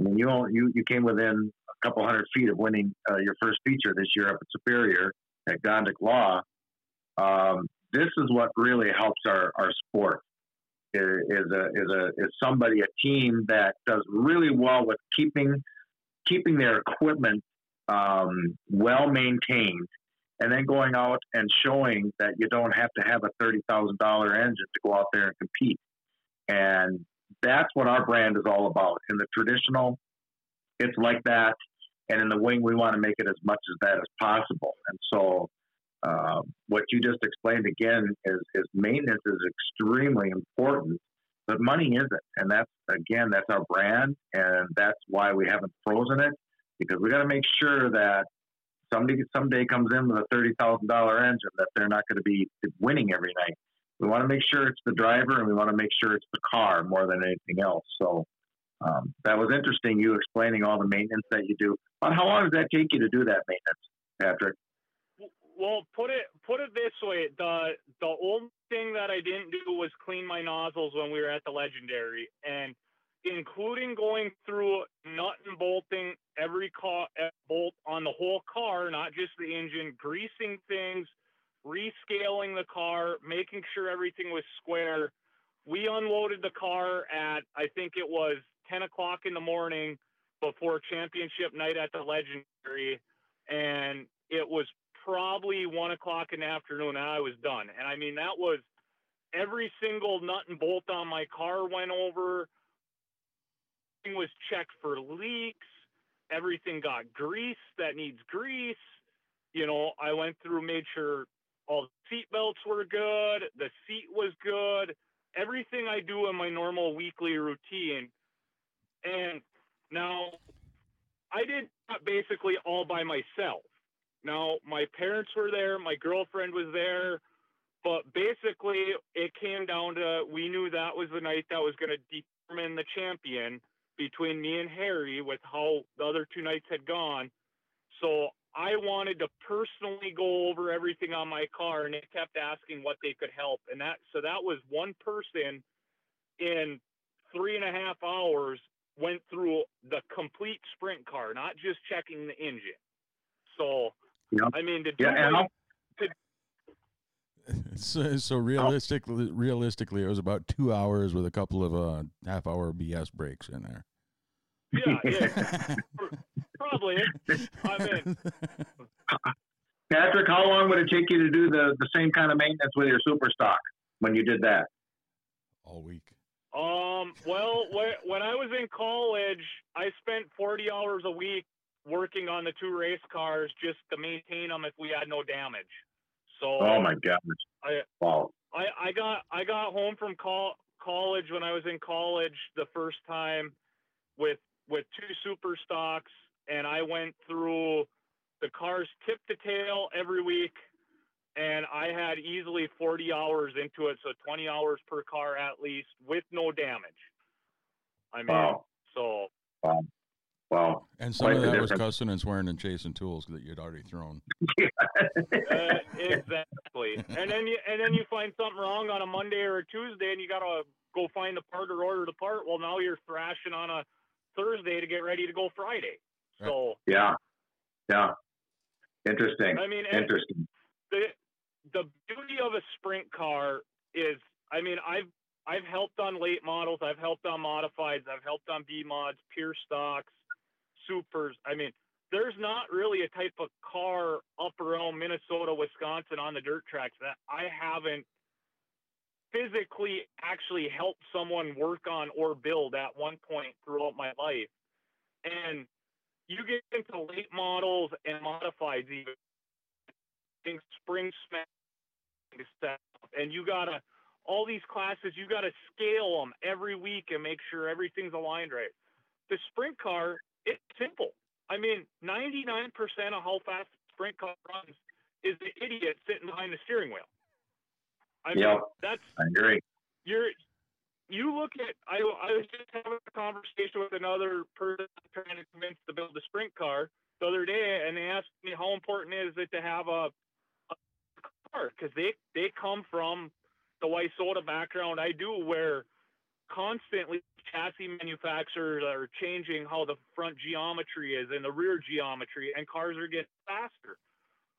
I mean, you you you came within a couple hundred feet of winning uh, your first feature this year up at Superior at Gondik Law um, this is what really helps our, our sport is, a is a is somebody a team that does really well with keeping keeping their equipment um, well maintained and then going out and showing that you don't have to have a thirty thousand dollar engine to go out there and compete. And that's what our brand is all about. In the traditional it's like that. And in the wing we want to make it as much as that as possible. And so uh, what you just explained again is, is maintenance is extremely important, but money isn't. And that's, again, that's our brand. And that's why we haven't frozen it because we got to make sure that somebody someday comes in with a $30,000 engine that they're not going to be winning every night. We want to make sure it's the driver and we want to make sure it's the car more than anything else. So um, that was interesting, you explaining all the maintenance that you do. But how long does that take you to do that maintenance, Patrick? Well, put it put it this way: the the only thing that I didn't do was clean my nozzles when we were at the Legendary, and including going through nut and bolting every car, bolt on the whole car, not just the engine, greasing things, rescaling the car, making sure everything was square. We unloaded the car at I think it was ten o'clock in the morning before championship night at the Legendary, and it was probably one o'clock in the afternoon and I was done. And I mean, that was every single nut and bolt on my car went over. Everything was checked for leaks. Everything got grease that needs grease. You know, I went through, made sure all the seat belts were good. The seat was good. Everything I do in my normal weekly routine. And now I did basically all by myself. Now, my parents were there, my girlfriend was there, but basically it came down to we knew that was the night that was going to determine the champion between me and Harry with how the other two nights had gone. So I wanted to personally go over everything on my car, and they kept asking what they could help, and that so that was one person in three and a half hours went through the complete sprint car, not just checking the engine. So, Yep. I mean, to do Yeah, and what- So, so realistically, realistically, it was about two hours with a couple of uh, half-hour BS breaks in there. yeah, yeah, probably. I mean, Patrick, how long would it take you to do the, the same kind of maintenance with your super stock when you did that? all week. Um, well, wh- when I was in college, I spent 40 hours a week working on the two race cars just to maintain them if we had no damage. So Oh my gosh! I- wow. I, I got I got home from col- college when I was in college the first time with with two super stocks, and I went through the cars tip to tail every week, and I had easily 40 hours into it, so 20 hours per car at least with no damage. I mean, Wow. so Wow. And some Quite of that was cussing and swearing and chasing tools that you'd already thrown. uh, exactly. And then you and then you find something wrong on a Monday or a Tuesday, and you gotta go find the part or order the part. Well, now you're thrashing on a Thursday to get ready to go Friday. So Yeah. Yeah. Interesting. I mean, Interesting. the the beauty of a sprint car is, I mean, I've I've helped on late models, I've helped on modifieds, I've helped on B mods, pure stocks, supers. I mean, there's not really a type of car up around Minnesota, Wisconsin on the dirt tracks that I haven't physically actually helped someone work on or build at one point throughout my life. And you get into late models and modifieds even think spring stuff, and you gotta all these classes you gotta scale them every week and make sure everything's aligned right. The sprint car, it's simple. I mean, 99% of how fast sprint car runs is the idiot sitting behind the steering wheel. I mean, Yep. that's I agree. you're you look at I, I was just having a conversation with another person trying to convince to build a sprint car the other day and they asked me how important is it to have a, a car because they they come from the WISSOTA background I do where constantly chassis manufacturers are changing how the front geometry is and the rear geometry and cars are getting faster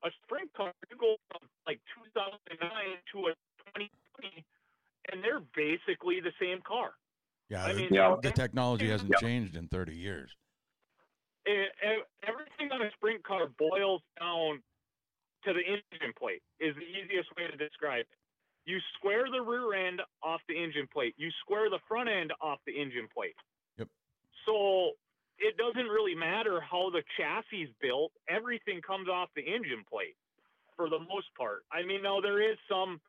a sprint car you go from like 2009 to a 2020 and they're basically the same car. Yeah, I the, mean, Yeah. the technology hasn't Yeah. changed in 30 years. E- e- everything on a sprint car boils down to the engine plate is the easiest way to describe it. You square the rear end off the engine plate. You square the front end off the engine plate. Yep. So it doesn't really matter how the chassis is built. Everything comes off the engine plate for the most part. I mean, now there is some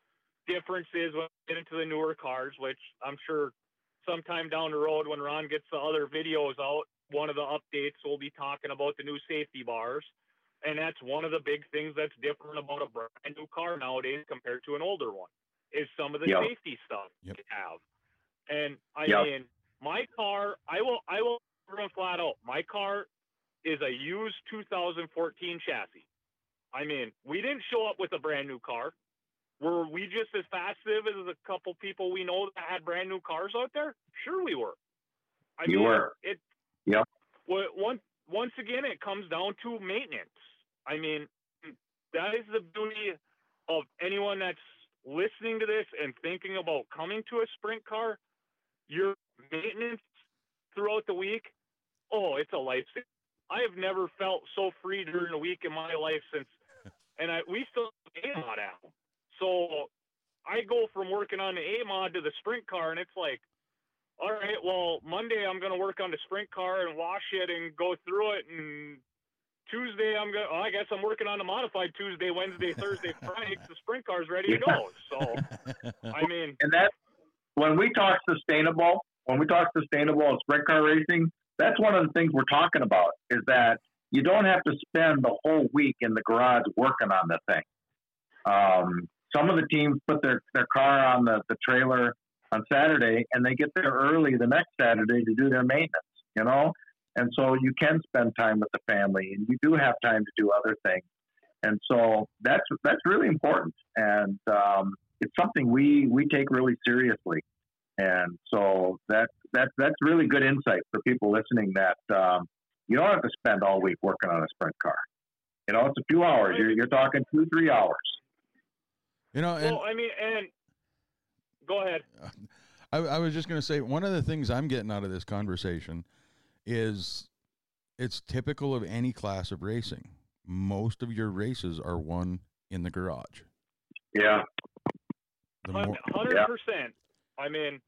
differences when we get into the newer cars, which I'm sure sometime down the road when Ron gets the other videos out, one of the updates will be talking about the new safety bars. And that's one of the big things that's different about a brand new car nowadays compared to an older one is some of the Yep. safety stuff Yep. have. And I Yep. mean, my car, I will, I will run flat out. My car is a used 2014 chassis. I mean, we didn't show up with a brand new car. Were we just as passive as a couple people we know that had brand new cars out there? Sure, we were. I You mean, were. It. Yep. Well, once once again, it comes down to maintenance. I mean, that is the beauty of anyone that's listening to this and thinking about coming to a sprint car. Your maintenance throughout the week, oh, it's a lifesaver. I have never felt so free during a week in my life since, and I we still have A mod out. So I go from working on the A mod to the sprint car, and it's like, all right, well, Monday I'm going to work on the sprint car and wash it and go through it, and Tuesday I'm going. to I guess I'm working on a modified Tuesday, Wednesday, Thursday, Friday. the sprint car's ready to go. So I mean, And that when we talk sustainable, when we talk sustainable in sprint car racing, that's one of the things we're talking about is that you don't have to spend the whole week in the garage working on the thing. Um, some of the teams put their, their car on the, the trailer on Saturday and they get there early the next Saturday to do their maintenance, you know? And so you can spend time with the family and you do have time to do other things. And so that's, that's really important. And, um, it's something we, we take really seriously. And so that, that, that's really good insight for people listening that, um, you don't have to spend all week working on a sprint car. You know, it's a few hours. You're, you're talking two, three hours. You know, and well, I mean, and go ahead. I, I was just going to say one of the things I'm getting out of this conversation is it's typical of any class of racing. Most of your races are won in the garage. Yeah. The more, Hundred percent. I mean,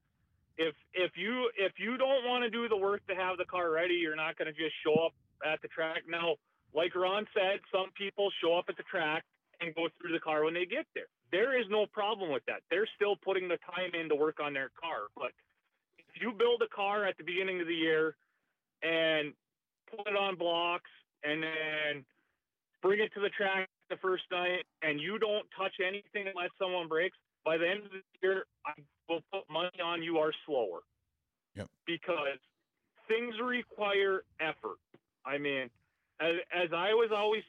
if if you if you don't want to do the work to have the car ready, you're not going to just show up at the track. Now, like Ron said, some people show up at the track and go through the car when they get there. There is no problem with that. They're still putting the time in to work on their car. But if you build a car at the beginning of the year and put it on blocks and then bring it to the track the first night and you don't touch anything unless someone breaks, by the end of the year, I will put money on you are slower. Yep. Because things require effort. I mean, as, as I was always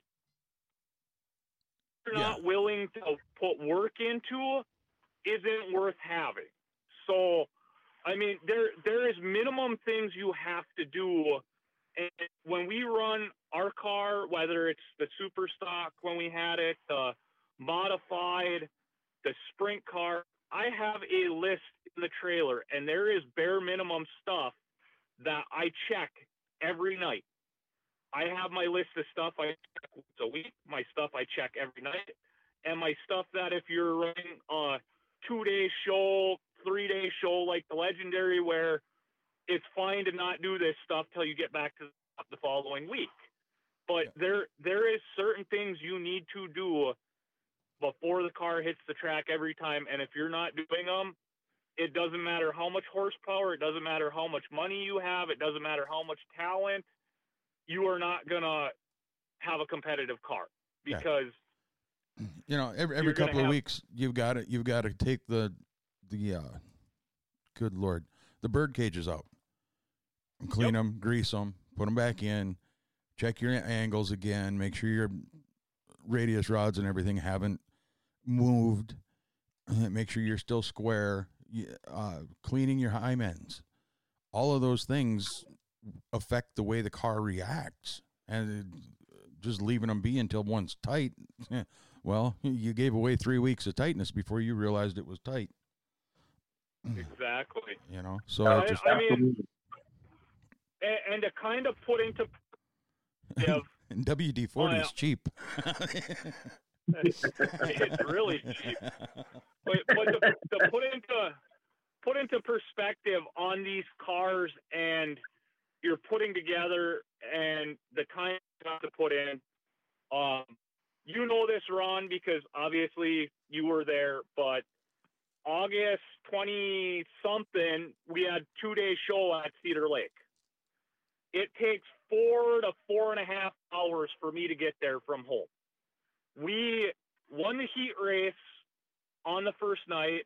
Yeah. not willing to put work into isn't worth having. So, I mean, there there is minimum things you have to do. And when we run our car, whether it's the super stock when we had it, the modified, the sprint car, I have a list in the trailer, and there is bare minimum stuff that I check every night. I have my list of stuff I check once a week, my stuff I check every night, and my stuff that if you're running a two day show, three day show like the legendary, where it's fine to not do this stuff till you get back to the following week. But Yeah. there there is certain things you need to do before the car hits the track every time, and if you're not doing them, it doesn't matter how much horsepower, it doesn't matter how much money you have, it doesn't matter how much talent, you are not gonna have a competitive car Yeah. because you know, every, every couple of have- weeks you've got to you've got to take the the uh, good lord. The bird cages out, clean Yep. them, grease them, put them back in, check your angles again, make sure your radius rods and everything haven't moved, make sure you're still square, uh, cleaning your Heim ends, all of those things affect the way the car reacts, and just leaving them be until one's tight. Well, you gave away three weeks of tightness before you realized it was tight. Exactly. You know, so I- it just I mean- And, and to kind of put into perspective, WD forty is cheap. it's really cheap. But, but to, to put into put into perspective on these cars and you're putting together and the time you have to put in. Um, you know this, Ron, because obviously you were there. But August twenty something, we had two day show at Cedar Lake. It takes four to four and a half hours for me to get there from home. We won the heat race on the first night.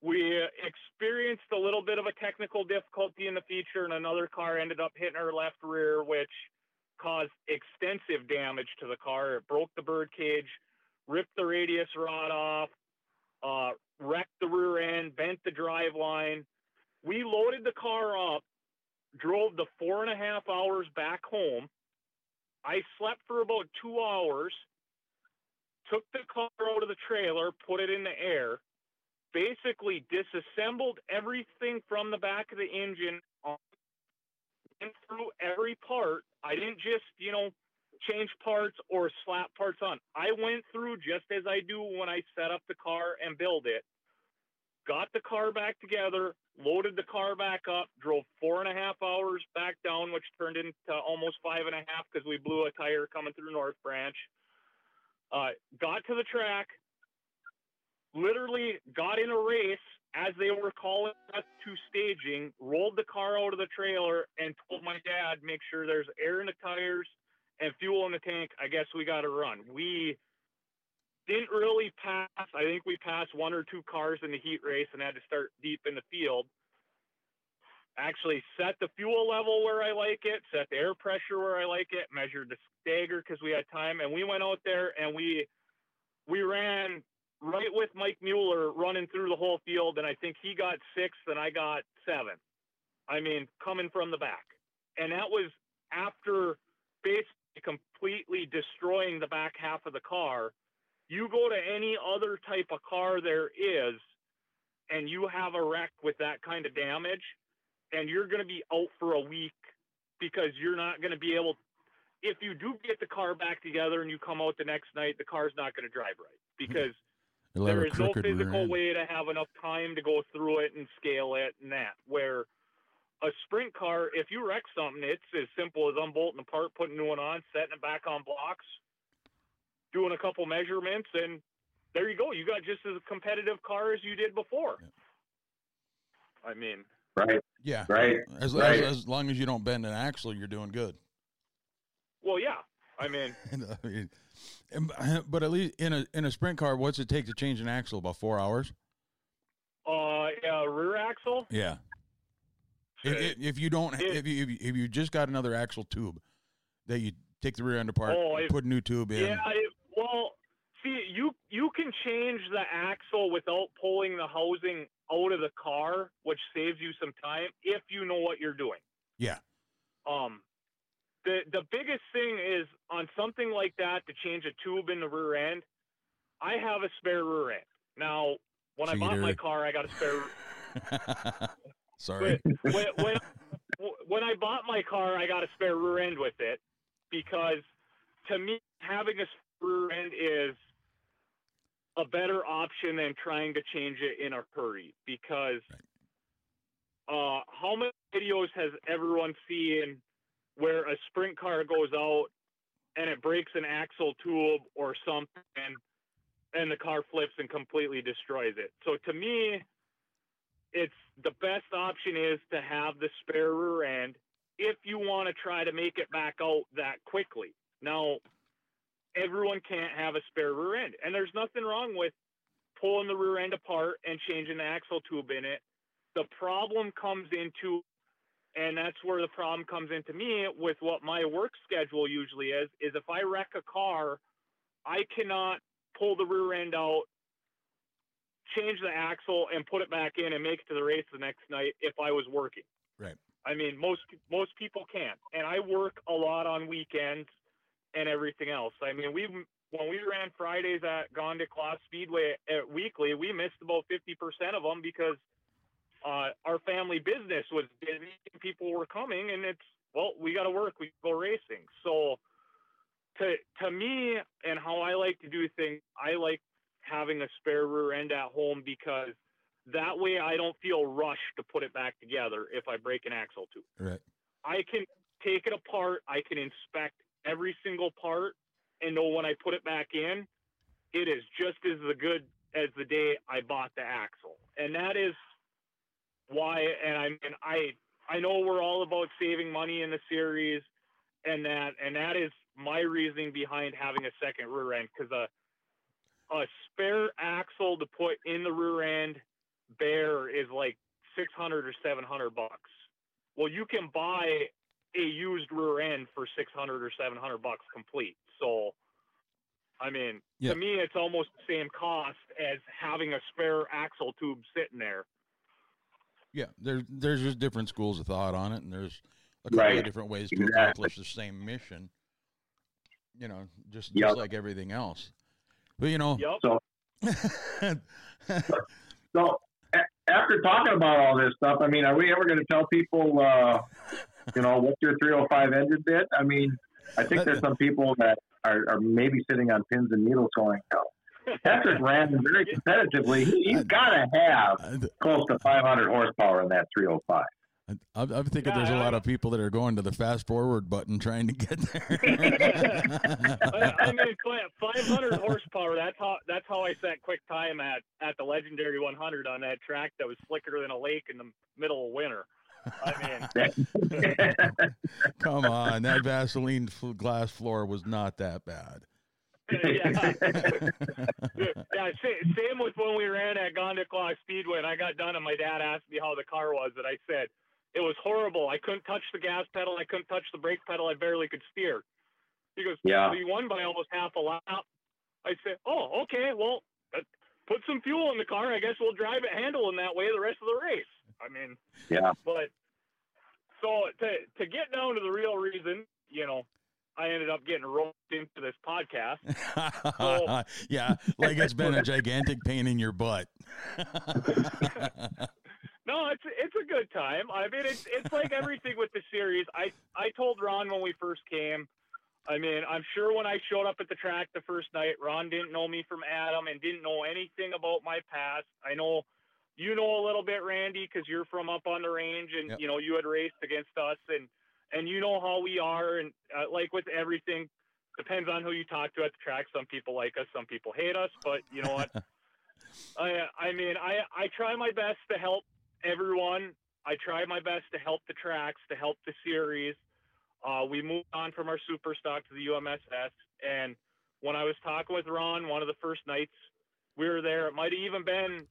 We experienced a little bit of a technical difficulty in the feature, and another car ended up hitting our left rear, which caused extensive damage to the car. It broke the bird cage, ripped the radius rod off, uh, wrecked the rear end, bent the drive line. We loaded the car up, drove the four and a half hours back home. I slept for about two hours took the car out of the trailer, put it in the air, basically disassembled everything from the back of the engine, went through every part. I didn't just, you know, change parts or slap parts on. I went through just as I do when I set up the car and build it. Got the car back together, loaded the car back up, drove four and a half hours back down, which turned into almost five and a half because we blew a tire coming through North Branch uh, got to the track, literally got in a race as they were calling us to staging, rolled the car out of the trailer, and told my dad, make sure there's air in the tires and fuel in the tank. I guess we got to run. We didn't really pass. I think we passed one or two cars in the heat race and had to start deep in the field. actually set the fuel level where I like it, set the air pressure where I like it, measured the stagger because we had time, and we went out there and we we ran right with Mike Mueller running through the whole field, and I think he got sixth and I got seventh. I mean, coming from the back, and that was after basically completely destroying the back half of the car. You go to any other type of car there is, and you have a wreck with that kind of damage, and you're going to be out for a week because you're not going to be able. If you do get the car back together and you come out the next night, the car's not going to drive right because there is no physical way to have enough time to go through it and scale it and that. Where a sprint car, if you wreck something, it's as simple as unbolting the part, putting a new one on, setting it back on blocks, doing a couple measurements, and there you go. You got just as competitive car as you did before. I mean, Right, Yeah. right. As, Right. as as long as you don't bend an axle, you're doing good. well, yeah. I mean, I mean, but at least in a in a sprint car, what's it take to change an axle? About four hours. uh, yeah, rear axle. Yeah. If, if- if you don't, It- if you, if you if you just got another axle tube, that you take the rear end apart, Oh, it- put a new tube in. Yeah, it, well, see, you you can change the axle without pulling the housing out of the car, which saves you some time if you know what you're doing. Yeah. Um, the the biggest thing is on something like that to change a tube in the rear end. I have a spare rear end now. When I bought my car, I got a spare. Sorry. when, when when I bought my car, I got a spare rear end with it because to me, having a spare rear end is a better option than trying to change it in a hurry. Because uh, how many videos has everyone seen where a sprint car goes out and it breaks an axle tube or something, and the car flips and completely destroys it? So to me, it's the best option is to have the spare rear end if you want to try to make it back out that quickly. Now, everyone can't have a spare rear end, and there's nothing wrong with pulling the rear end apart and changing the axle tube in it. The problem comes into, and that's where the problem comes into me with what my work schedule usually is, is if I wreck a car, I cannot pull the rear end out change the axle and put it back in and make it to the race the next night if I was working. Right. I mean, most most people can't, and I work a lot on weekends and everything else. I mean, we when we ran Fridays at Gondik Law Speedway at weekly, we missed about fifty percent of them because uh, our family business was busy. and People were coming, and it's well, we got to work. We go racing. So, to to me, and how I like to do things, I like having a spare rear end at home because that way I don't feel rushed to put it back together if I break an axle tube. Right. I can take it apart, I can inspect every single part and know when I put it back in, it is just as the good as the day I bought the axle. And that is why and I mean I I know we're all about saving money in the series and that and that is my reasoning behind having a second rear end because a uh, a spare axle to put in the rear end bare is like 600 or 700 bucks. Well, you can buy a used rear end for 600 or 700 bucks complete. So, I mean, Yeah. to me, it's almost the same cost as having a spare axle tube sitting there. Yeah. There's there's just different schools of thought on it, and there's a couple Right. of different ways to Exactly. accomplish the same mission. You know, just Yep. just like everything else. But you know, Yep. So, so a- after talking about all this stuff, I mean, are we ever going to tell people, uh, you know, what's your 305 engine bit? I mean, I think there's some people that are, are maybe sitting on pins and needles going, oh, Patrick ran very competitively. He- He's got to have close to 500 horsepower in that 305. I'm, I'm thinking there's a lot of people that are going to the fast forward button trying to get there. I, I mean, Clint, 500 horsepower. That's how that's how I set quick time at at the legendary 100 on that track that was slicker than a lake in the middle of winter. I mean, Come on, that Vaseline fl- glass floor was not that bad. yeah. yeah, same with when we ran at Gondik Law Speedway, and I got done, and my dad asked me how the car was, and I said, it was horrible. I couldn't touch the gas pedal. I couldn't touch the brake pedal. I barely could steer. He goes, Yeah. "We won by almost half a lap." I said, "Oh, okay. Well, uh, put some fuel in the car. I guess we'll drive it handling that way the rest of the race." I mean, Yeah. but so to to get down to the real reason, you know, I ended up getting roped into this podcast. yeah, like it's been a gigantic pain in your butt. No, it's it's a good time. I mean, it's it's like everything with the series. I I told Ron when we first came. I mean, I'm sure when I showed up at the track the first night, Ron didn't know me from Adam and didn't know anything about my past. I know you know a little bit, Randy, because you're from up on the range, and Yep. you know you had raced against us, and and you know how we are, and uh, like with everything, depends on who you talk to at the track. Some people like us, some people hate us, but you know what? I I mean, I I try my best to help everyone. I try my best to help the tracks, to help the series. Uh, we moved on from our super stock to the UMSS, and when I was talking with Ron, one of the first nights we were there, it might have even been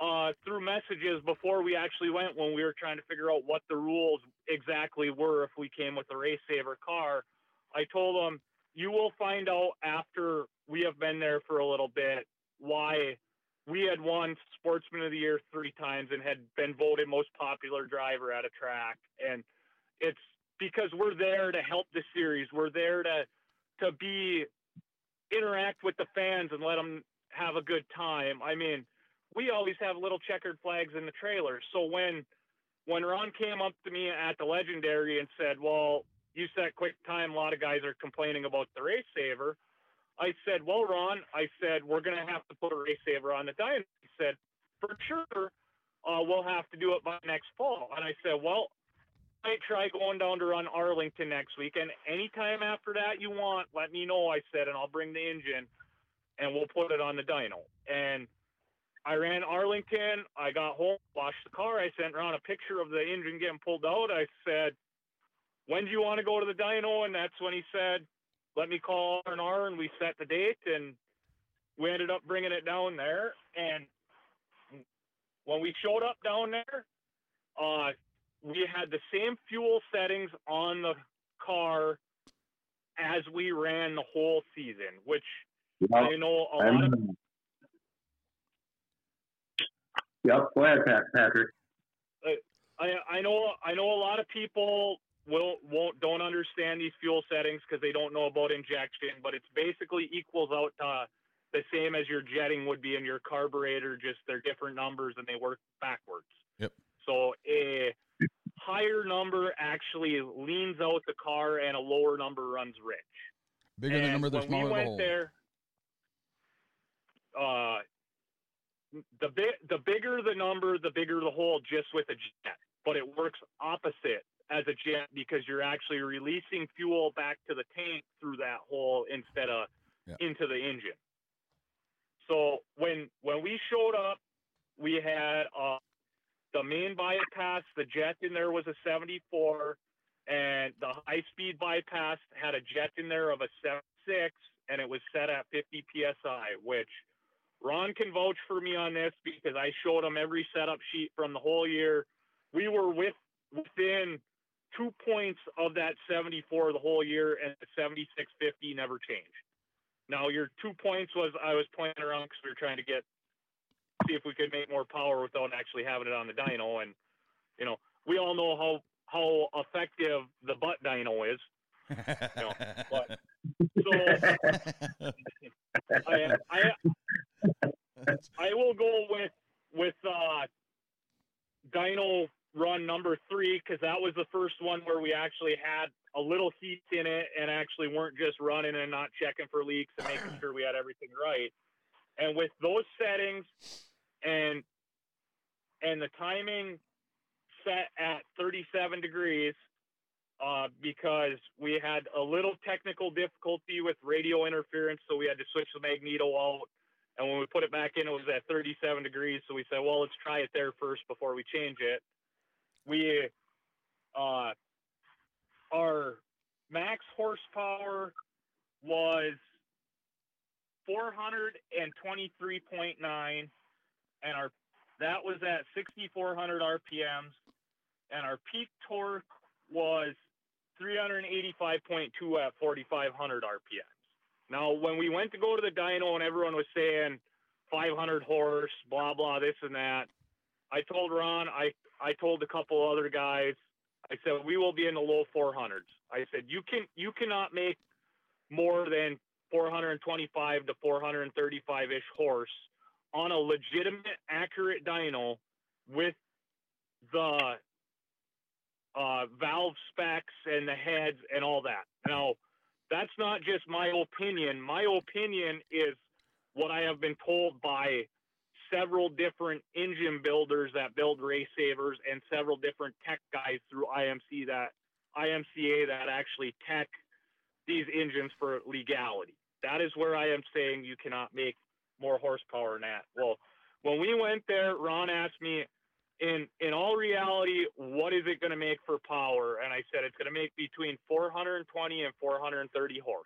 uh, through messages before we actually went when we were trying to figure out what the rules exactly were if we came with a race saver car. I told him, you will find out after we have been there for a little bit why we had won Sportsman of the Year three times and had been voted most popular driver at a track. And it's because we're there to help the series. We're there to to be interact with the fans and let them have a good time. I mean, we always have little checkered flags in the trailer. So when when Ron came up to me at the legendary and said, "Well, you set quick time. A lot of guys are complaining about the race saver." I said, "Well, Ron, I said we're going to have to put a race saver on the dyno." He said, "For sure, uh, we'll have to do it by next fall." And I said, "Well, I try going down to run Arlington next week, and anytime after that you want, let me know." I said, and I'll bring the engine, and we'll put it on the dyno. And I ran Arlington. I got home, washed the car. I sent Ron a picture of the engine getting pulled out. I said, "When do you want to go to the dyno?" And that's when he said, "Let me call R and R," and we set the date, and we ended up bringing it down there. And when we showed up down there, uh, we had the same fuel settings on the car as we ran the whole season, which Yep. I know a lot of Yep. Go ahead, Pat, Patrick. I, I know I know a lot of people will won't don't understand these fuel settings because they don't know about injection, but it's basically equals out to the same as your jetting would be in your carburetor, just they're different numbers and they work backwards. Yep. So a higher number actually leans out the car and a lower number runs rich. Bigger the number, the smaller we the hole. there, uh, the big, the bigger the number, the bigger the hole, just with a jet. But it works opposite as a jet because you're actually releasing fuel back to the tank through that hole instead of Yeah. into the engine. So when when we showed up, we had uh, the main bypass. The jet in there was a 74 and the high speed bypass had a jet in there of a 76 and it was set at 50 psi which ron can vouch for me on this because i showed him every setup sheet from the whole year we were with within two points of that 74 the whole year and the 7650 never changed now your two points was i was playing around because we were trying to get see if we could make more power without actually having it on the dyno and you know we all know how how effective the butt dyno is. No, but- So I, I I will go with with uh, dyno run number three because that was the first one where we actually had a little heat in it and actually weren't just running and not checking for leaks and making sure we had everything right. And with those settings and and the timing set at 37 degrees uh, because we had a little technical difficulty with radio interference, so we had to switch the magneto out. And when we put it back in, it was at 37 degrees. So we said, well, let's try it there first before we change it. We, uh, our max horsepower was 423.9, and our that was at 6,400 RPMs. and our peak torque was 385.2 at 4,500 RPMs. Now, when we went to go to the dyno and everyone was saying 500 horse, blah blah, this and that, I told Ron, I I told a couple other guys, I said we will be in the low 400s. I said you can you cannot make more than 425 to 435 ish horse on a legitimate, accurate dyno with the uh, valve specs and the heads and all that. Now, that's not just my opinion. My opinion is what I have been told by several different engine builders that build race savers and several different tech guys through IMC that IMCA that actually tech these engines for legality. That is where I am saying you cannot make more horsepower than that. Well, when we went there, Ron asked me, in in all reality, what is it going to make for power? And I said it's going to make between 420 and 430 horse.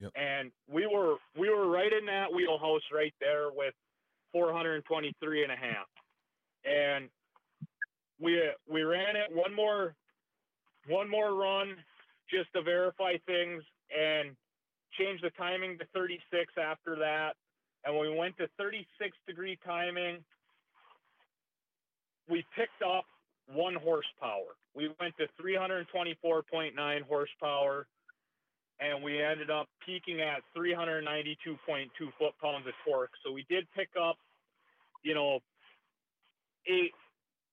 Yep. And we were we were right in that wheelhouse right there with 423 and a half. And we we ran it one more one more run just to verify things and changed the timing to 36 after that. And we went to 36 degree timing, we picked up one horsepower. We went to 324.9 horsepower and we ended up peaking at 392.2 foot pounds of torque. So we did pick up, you know, eight,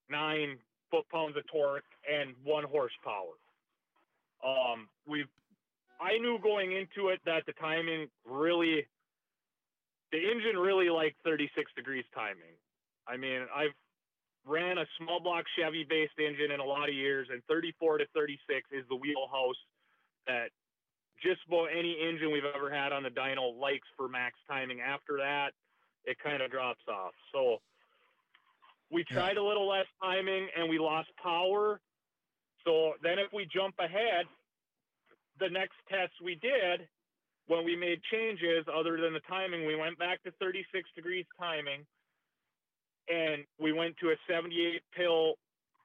nine foot pounds of torque and one horsepower. Um, we, I knew going into it that the timing really, the engine really liked 36 degrees timing. I mean, I've ran a small block Chevy based engine in a lot of years, and 34 to 36 is the wheelhouse that just about any engine we've ever had on the dyno likes for max timing. After that, it kind of drops off. So we tried a little less timing and we lost power. So then if we jump ahead, the next test we did when we made changes other than the timing, we went back to 36 degrees timing and we went to a 78 pill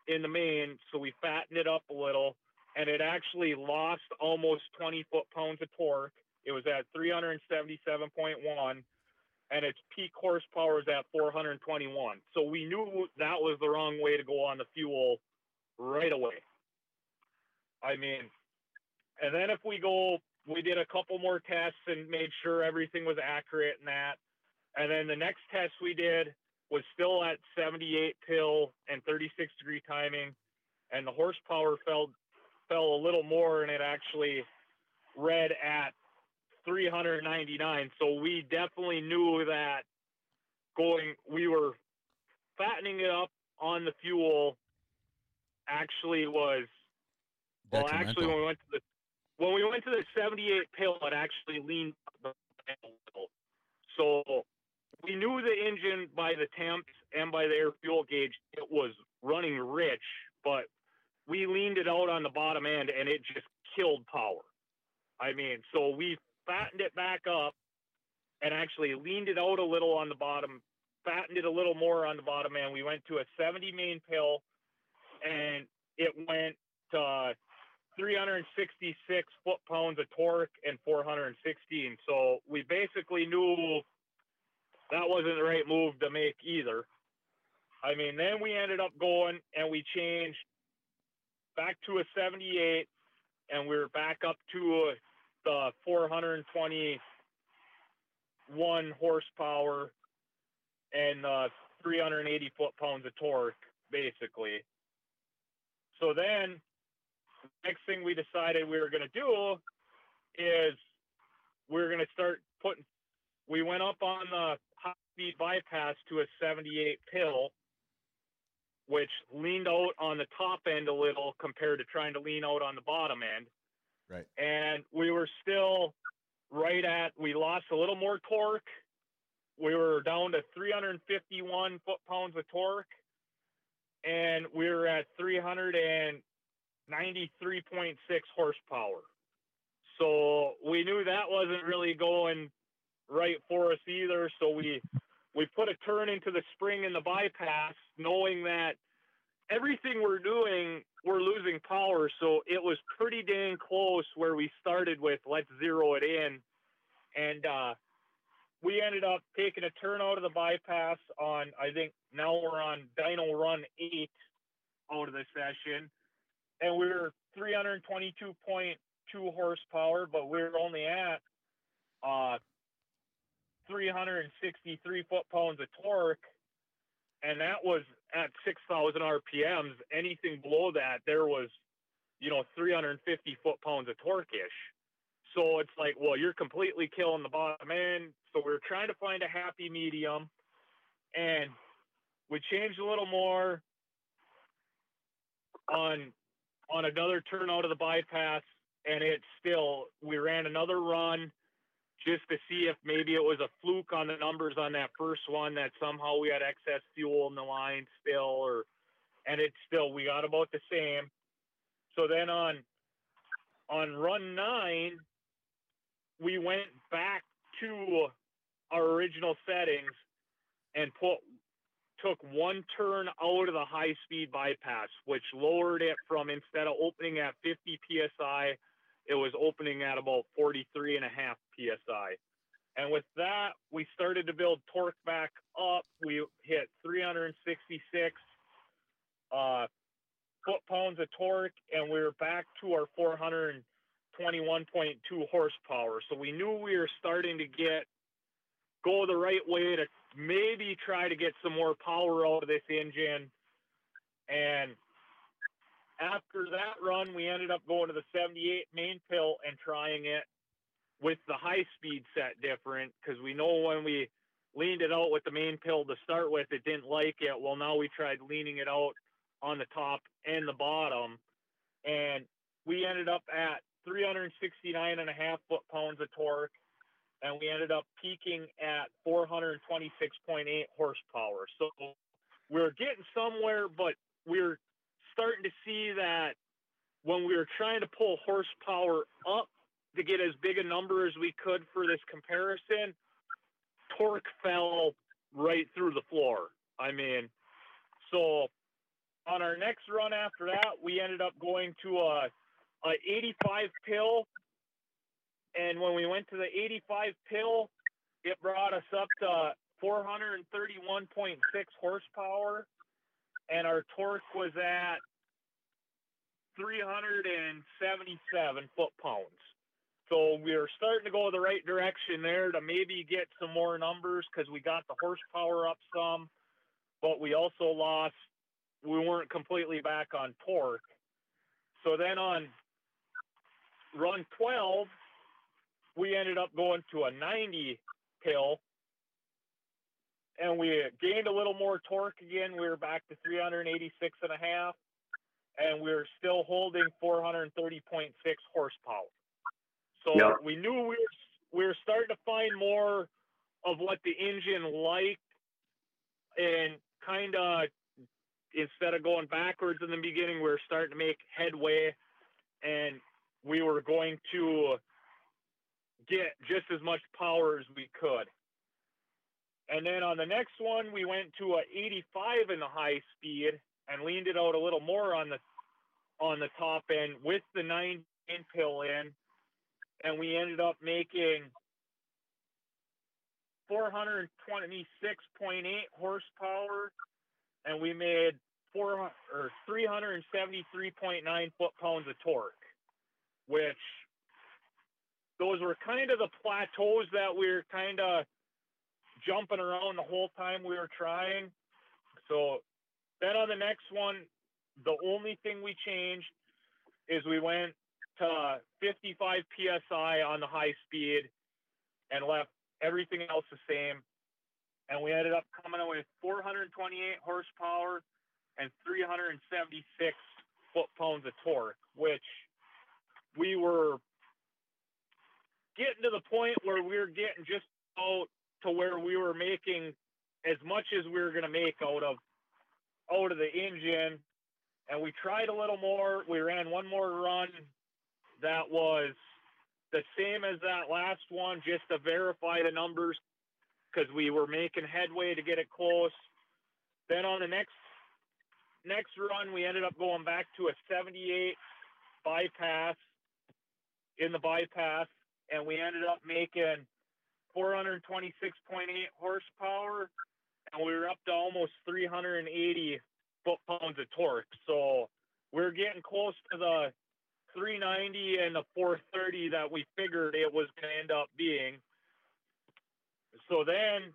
in the main, so we fattened it up a little, and it actually lost almost 20 foot pounds of torque. It was at 377.1, and its peak horsepower is at 421. So we knew that was the wrong way to go on the fuel right away. I mean, and then if we go, we did a couple more tests and made sure everything was accurate and that. And then the next test we did, was still at 78 pill and 36 degree timing, and the horsepower fell fell a little more, and it actually read at 399. So we definitely knew that going, we were fattening it up on the fuel. Actually, was well. Actually, when we went to the when we went to the 78 pill, it actually leaned. So we knew the engine by the temps and by the air fuel gauge it was running rich, but we leaned it out on the bottom end and it just killed power. I mean, so we fattened it back up and actually leaned it out a little on the bottom, fattened it a little more on the bottom end. We went to a 70 main pill and it went to 366 foot pounds of torque and 416. So we basically knew that wasn't the right move to make either. I mean, then we ended up going and we changed back to a 78 and we are back up to a, the 421 horsepower and uh, 380 foot pounds of torque, basically. So then, next thing we decided we were going to do is we are going to start putting. We went up on the high speed bypass to a 78 pill, which leaned out on the top end a little compared to trying to lean out on the bottom end. Right. And we were still right at, we lost a little more torque. We were down to 351 foot pounds of torque. And we were at 393.6 horsepower. So we knew that wasn't really going right for us either. So we we put a turn into the spring in the bypass, knowing that everything we're doing, we're losing power. So it was pretty dang close where we started with let's zero it in. And uh, we ended up taking a turn out of the bypass on, I think now we're on Dyno Run 8 out of the session. And we were 322.2 horsepower, but we were only at uh, 363 foot pounds of torque and that was at 6,000 RPMs. Anything below that, there was, you know, 350 foot pounds of torque ish. So it's like, well, you're completely killing the bottom end. So we are trying to find a happy medium, and we changed a little more on on another turn out of the bypass, and it's still we ran another run just to see if maybe it was a fluke on the numbers on that first one that somehow we had excess fuel in the line still or and it's still we got about the same. So then on on run nine we went back to our original settings and put took one turn out of the high speed bypass which lowered it from instead of opening at 50 psi it was opening at about 43 and a half psi. And with that, we started to build torque back up. We hit 366 uh, foot pounds of torque, and we were back to our 421.2 horsepower. So we knew we were starting to get go the right way to maybe try to get some more power out of this engine. And after that run, we ended up going to the 78 main pill and trying it with the high speed set different because we know when we leaned it out with the main pill to start with, it didn't like it. Well, now we tried leaning it out on the top and the bottom, and we ended up at 369 and a half foot pounds of torque, and we ended up peaking at 426.8 horsepower. So we're getting somewhere, but we're starting to see that when we were trying to pull horsepower up to get as big a number as we could for this comparison, torque fell right through the floor. I mean, so on our next run after that, we ended up going to a, a 85 pill. And when we went to the 85 pill, it brought us up to 431.6 horsepower and our torque was at 377 foot pounds. So we are starting to go the right direction there to maybe get some more numbers because we got the horsepower up some, but we also lost, we weren't completely back on torque. So then on run 12, we ended up going to a 90 pill and we gained a little more torque again. We were back to 386 and a half, and we are still holding 430.6 horsepower. So yep. we knew we were we were starting to find more of what the engine liked, and kind of instead of going backwards in the beginning, we were starting to make headway, and we were going to get just as much power as we could. And then on the next one, we went to a 85 in the high speed and leaned it out a little more on the on the top end with the nine pill in, and we ended up making 426.8 horsepower, and we made four or 373.9 foot pounds of torque, which those were kind of the plateaus that we are kind of jumping around the whole time we were trying. So then on the next one, the only thing we changed is we went to 55 psi on the high speed and left everything else the same. And we ended up coming away with 428 horsepower and 376 foot pounds of torque, which we were getting to the point where we were getting just about to where we were making as much as we were going to make out of out of the engine. And we tried a little more. We ran one more run that was the same as that last one just to verify the numbers because we were making headway to get it close. Then on the next next run, we ended up going back to a 78 bypass in the bypass, and we ended up making 426.8 horsepower, and we were up to almost 380 foot pounds of torque. So we're getting close to the 390 and the 430 that we figured it was going to end up being. So then,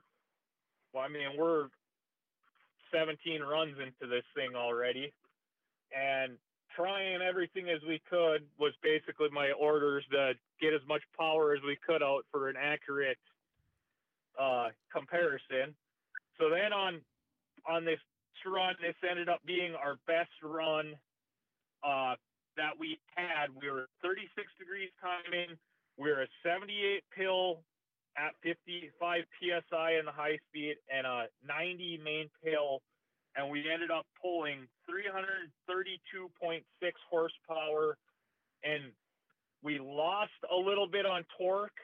well, I mean, we're 17 runs into this thing already, and trying everything as we could was basically my orders to get as much power as we could out for an accurate uh, comparison. So then on on this run, this ended up being our best run uh, that we had. We were 36 degrees timing. We were a 78 pill at 55 psi in the high speed and a 90 main pill, and we ended up pulling 332.6 horsepower, and we lost a little bit on torque,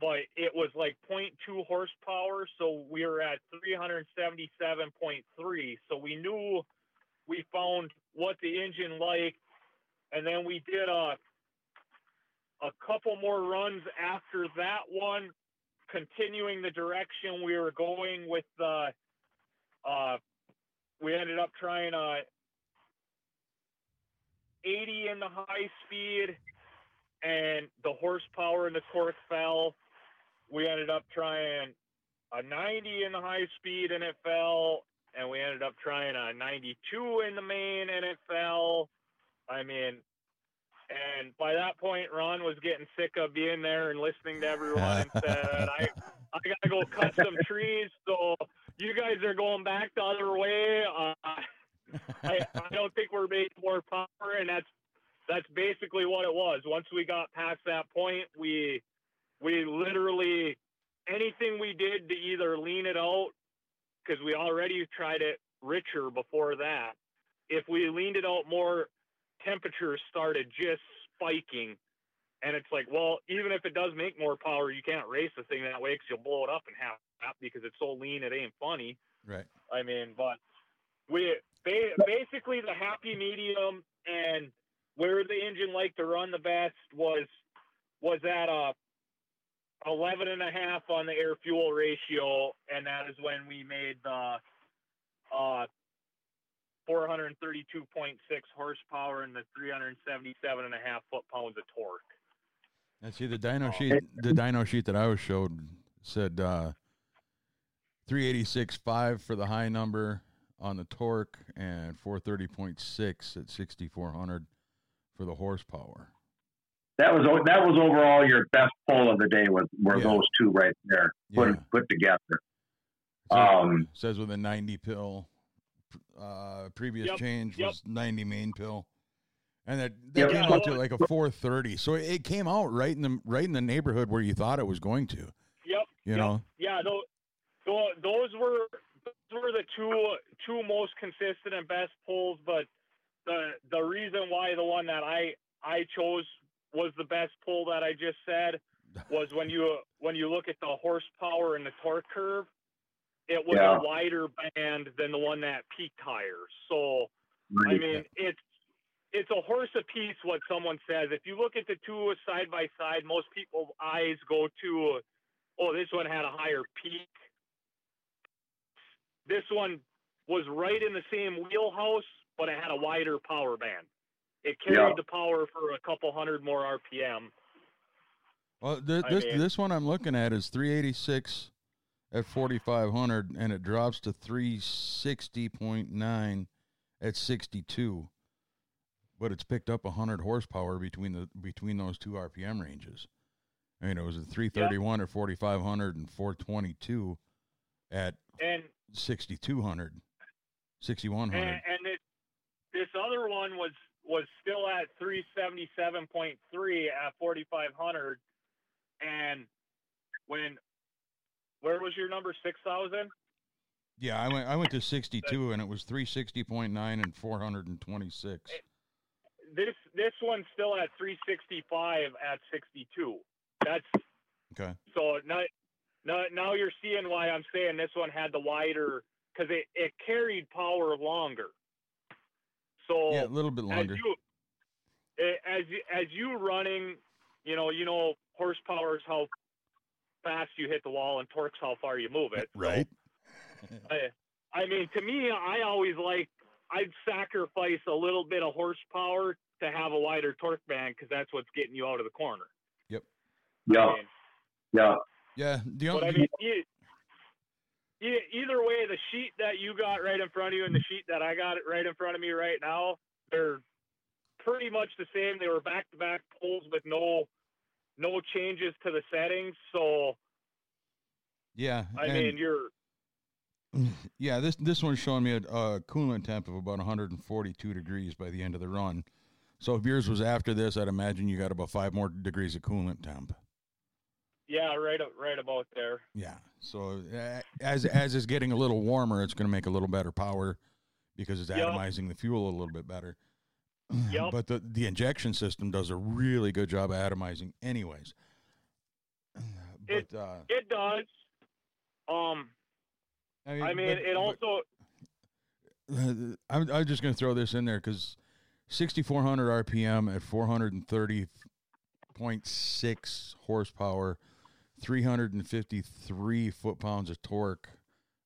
but it was like 0.2 horsepower, so we were at 377.3. So we knew we found what the engine liked, and then we did a a couple more runs after that one continuing the direction we were going with the, uh, we ended up trying a 80 in the high speed and the horsepower and the torque fell. We ended up trying a 90 in the high speed and it fell. And we ended up trying a 92 in the main and it fell. I mean, and by that point, Ron was getting sick of being there and listening to everyone and said, I, I got to go cut some trees. So you guys are going back the other way. Uh, I, I don't think we're making more power. And that's, that's basically what it was. Once we got past that point, we, we literally, anything we did to either lean it out, because we already tried it richer before that. If we leaned it out more, temperatures started just spiking. And it's like, well, even if it does make more power, you can't race the thing that way because you'll blow it up in half because it's so lean it ain't funny. Right. I mean, but we basically the happy medium and where the engine liked to run the best was was at a 11 and a half on the air fuel ratio and that is when we made the uh 432.6 horsepower and the 377 and a half foot pounds of torque. And see the dyno sheet. The dyno sheet that I was showed said uh, 386.5 for the high number on the torque and 430.6 at 6400 for the horsepower. That was that was overall your best pull of the day. Was were yeah. those two right there put yeah. put together. So um, says with a 90 pill uh, previous yep, change yep. was 90 main pill. And that, that yep. came out to like a 430. So it came out right in the right in the neighborhood where you thought it was going to. Yep. You know. Yeah, those, those were those were the two two most consistent and best pulls, but the the reason why the one that I I chose was the best pull that I just said was when you when you look at the horsepower and the torque curve, it was yeah. a wider band than the one that peaked higher. So, right. I mean, it's it's a horse apiece what someone says. If you look at the two side by side, most people's eyes go to, oh, this one had a higher peak. This one was right in the same wheelhouse, but it had a wider power band. It carried yeah. the power for a couple hundred more RPM. Well, th- this mean, this one I'm looking at is 386 at 4500 and it drops to 360.9 at 62 but it's picked up 100 horsepower between the between those two rpm ranges i mean it was at 331 yep. at 4500 and 422 at and 6200 6100 and, and it, this other one was was still at 377.3 at 4500 and when where was your number? Six thousand. Yeah, I went. I went to sixty-two, and it was three sixty point nine and four hundred and twenty-six. This this one's still at three sixty-five at sixty-two. That's okay. So now, now, now you're seeing why I'm saying this one had the wider because it, it carried power longer. So Yeah, a little bit longer. as you, as you running, you know, you know, horsepower is how fast you hit the wall, and torque's how far you move it. So, Right. I, I mean, to me, I always like I'd sacrifice a little bit of horsepower to have a wider torque band because that's what's getting you out of the corner. Yep. Yeah, I mean, yeah. Yeah. The but I mean, e- e- either way, the sheet that you got right in front of you and the sheet that I got right in front of me right now, they're pretty much the same. They were back to back pulls with no no changes to the settings. So yeah. I mean, you're Yeah, this this one's showing me a, a coolant temp of about 142 degrees by the end of the run. So if yours was after this, I'd imagine you got about five more degrees of coolant temp. Yeah, right right about there. Yeah. So uh, as as it's getting a little warmer, it's going to make a little better power because it's Yep. atomizing the fuel a little bit better. Yep. But the the injection system does a really good job of atomizing, anyways. But It- uh, It does. Um, I mean, I mean, but- it but- also I'm, I'm just going to throw this in there because 6,400 RPM at 430.6 horsepower, 353 foot pounds of torque.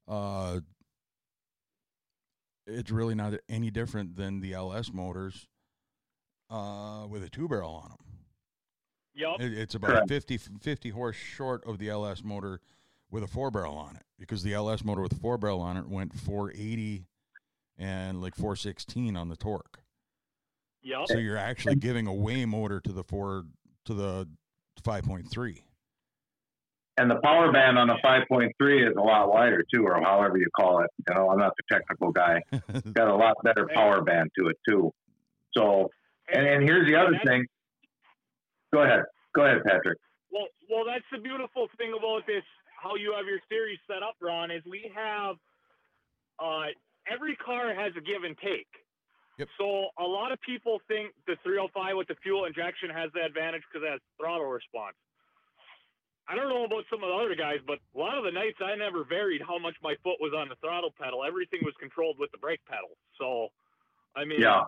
Uh, it's really not any different than the LS motors uh, with a two barrel on them. yep. It, it's about Correct. 50, 50 horse short of the LS motor with a four barrel on it because the LS motor with a four barrel on it went 480 and like 416 on the torque. Yep. So you're actually giving away motor to the four to the 5.3. And the power band on the 5.3 is a lot wider too, or however you call it. You know, I'm not the technical guy. Got a lot better power band to it too. So, and, and here's the other thing. Go ahead. Go ahead, Patrick. Well, well, that's the beautiful thing about this. How you have your series set up, Ron, is we have uh, every car has a give and take. Yep. So a lot of people think the 305 with the fuel injection has the advantage because it has throttle response. I don't know about some of the other guys, but a lot of the nights I never varied how much my foot was on the throttle pedal. Everything was controlled with the brake pedal. So, I mean, Yeah.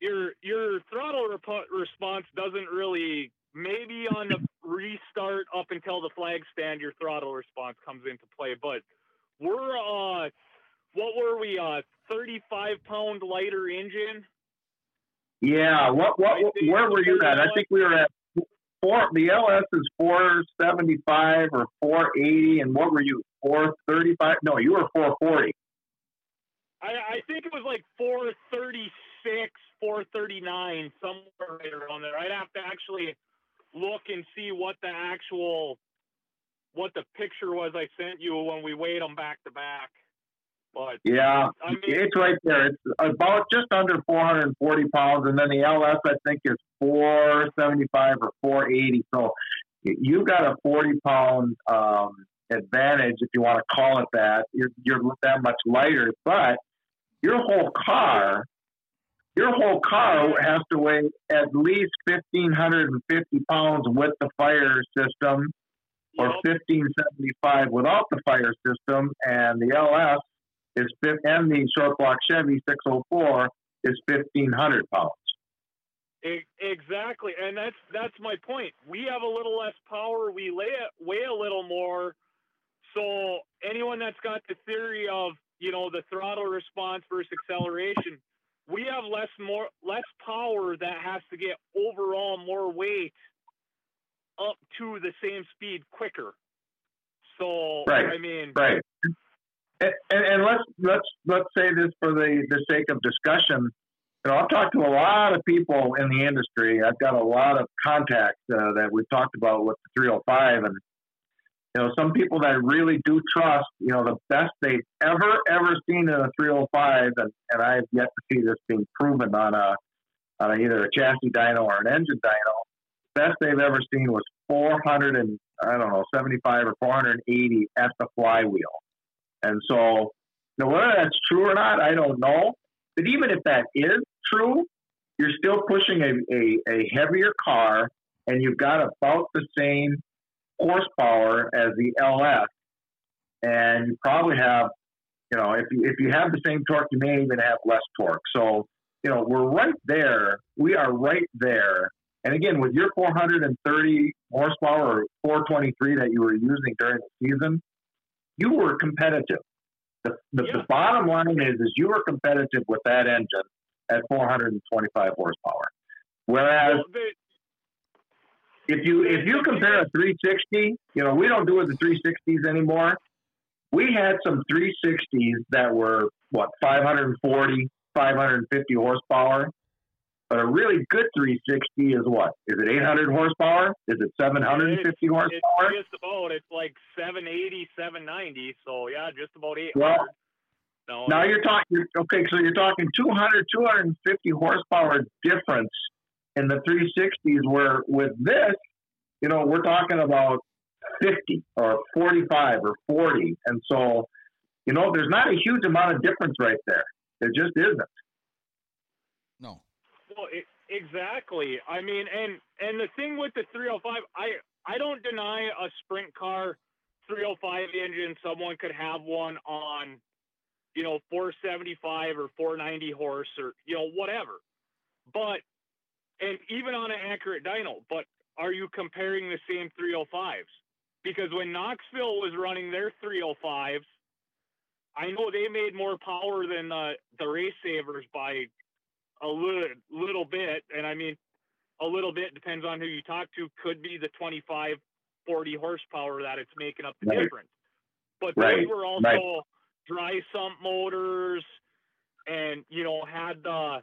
your your throttle rep- response doesn't really maybe on the restart up until the flag stand your throttle response comes into play but we're uh what were we uh 35 pound lighter engine Yeah. What? What? Where were you at? I think we were at four. The LS is 475 or 480, and what were you? 435? No, you were 440. I, I think it was like 436 439 somewhere right around there i'd have to actually look and see what the actual what the picture was i sent you when we weighed them back to back but Yeah, I mean, it's right there. It's about just under 440 pounds, and then the LS I think is 475 or 480. So you've got a 40 pound um, advantage if you want to call it that. You're you're that much lighter, but your whole car, your whole car has to weigh at least 1,550 pounds with the fire system or 1575 without the fire system, and the LS is and the short block Chevy 604 is 1500 pounds. Exactly, and that's that's my point. We have a little less power. We lay weigh a little more. So anyone that's got the theory of you know the throttle response versus acceleration, we have less more less power that has to get overall more weight up to the same speed quicker. So Right, I mean, Right. And, and, let's let's let's say this for the, the sake of discussion. You know, I've talked to a lot of people in the industry. I've got a lot of contacts uh, that we've talked about with the 305, and you know, some people that really do trust. You know, the best they've ever ever seen in a 305, and, and I've yet to see this being proven on a on either a chassis dyno or an engine dyno. Best they've ever seen was 400 and I don't know 75 or 480 at the flywheel. And so, know, whether that's true or not, I don't know. But even if that is true, you're still pushing a, a, a heavier car, and you've got about the same horsepower as the LS, and you probably have, you know, if you if you have the same torque, you may even have less torque. So you know, we're right there. We are right there. And again, with your 430 horsepower or 423 that you were using during the season, you were competitive. The, the, Yeah. the bottom line is, is you were competitive with that engine at 425 horsepower. Whereas Well, the- if you if you compare a 360, you know we don't do it the 360s anymore. We had some 360s that were what 540, 550 horsepower, but a really good 360 is what? Is it 800 horsepower? Is it 750 it's horsepower? just about. It's like 780, 790. So yeah, just about 800. Well, no, Now you're talking okay, so you're talking 200, 250 horsepower difference in the 360s. Where with this, you know, we're talking about 50 or 45 or 40, and so you know, there's not a huge amount of difference right there. There just isn't. No. Exactly. I mean, and and the thing with the 305, I I don't deny a sprint car 305 engine. Someone could have one on, you know, 475 or 490 horse or you know whatever. But and even on an accurate dyno, but are you comparing the same 305s? Because when Knoxville was running their 305s, I know they made more power than the the race savers by a little little bit, and I mean a little bit depends on who you talk to. Could be the 25, 40 horsepower that it's making up the Right. difference. But Right, those were also right. dry sump motors, and you know had the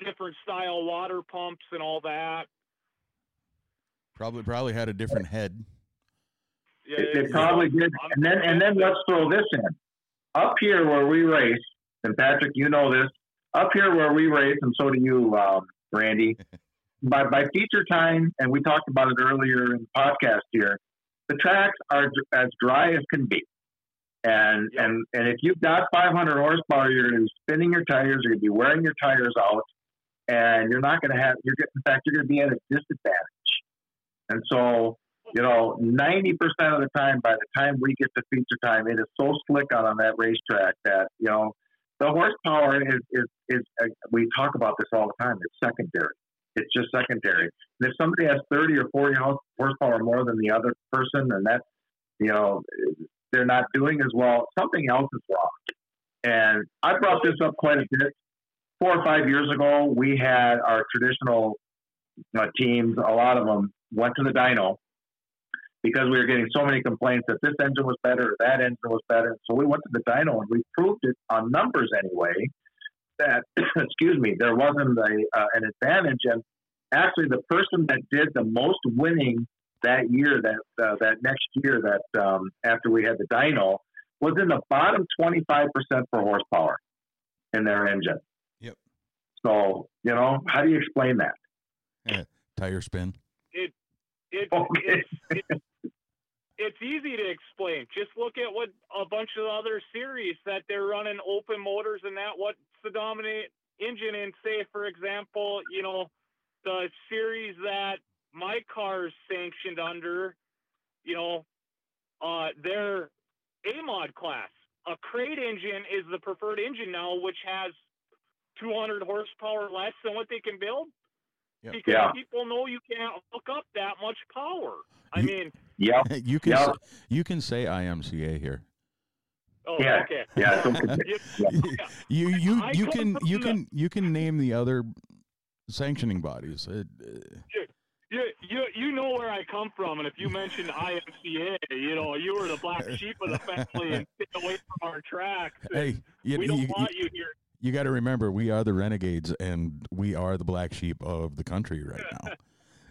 different style water pumps and all that. Probably probably had a different head. Yeah, It, it you probably know, did. And then and then let's throw this in. Up here where we race, and Patrick, you know this. Up here where we race, and so do you, um, Randy. by by feature time, and we talked about it earlier in the podcast here. The tracks are as dry as can be, and Yep. and and if you've got 500 horsepower, you're going to be spinning your tires. You're going to be wearing your tires out, and you're not going to have. You're in fact, you're going to be at a disadvantage. And so you know, 90% of the time, by the time we get to feature time, it is so slick out on that racetrack that, you know, the horsepower is, is, is uh, we talk about this all the time. It's secondary. It's just secondary. And if somebody has 30 or 40 horsepower more than the other person, and that's, you know, they're not doing as well, something else is wrong. And I brought this up quite a bit. Four or five years ago, we had our traditional uh, teams, a lot of them went to the dyno because we were getting so many complaints that this engine was better or that engine was better. So we went to the dyno and we proved it on numbers anyway that, excuse me, there wasn't a, uh, an advantage. And actually, the person that did the most winning that year, that uh, that next year, that um, after we had the dyno, was in the bottom 25% for horsepower in their engine. Yep. So, you know, how do you explain that? Yeah, Tire spin. It's Okay. it's, it's it's easy to explain. Just look at what a bunch of other series that they're running open motors and that. What's the dominant engine in? Say, for example, you know, the series that my car's sanctioned under. You know, uh, their A mod class. A crate engine is the preferred engine now, which has 200 horsepower less than what they can build Yep. because Yeah. people know you can't hook up that much power. I You- mean, Yep. you can Yeah. say, you can say IMCA here. oh, Yeah. okay. Yeah. So, You- Yeah. You you I you can you the- can you can name the other sanctioning bodies. It, uh, you, you, you know where I come from, and if you mentioned IMCA, you know, you were the black sheep of the family and stay away from our tracks. and hey, you, we don't you, want you here. You got to remember we are the renegades and we are the black sheep of the country right now.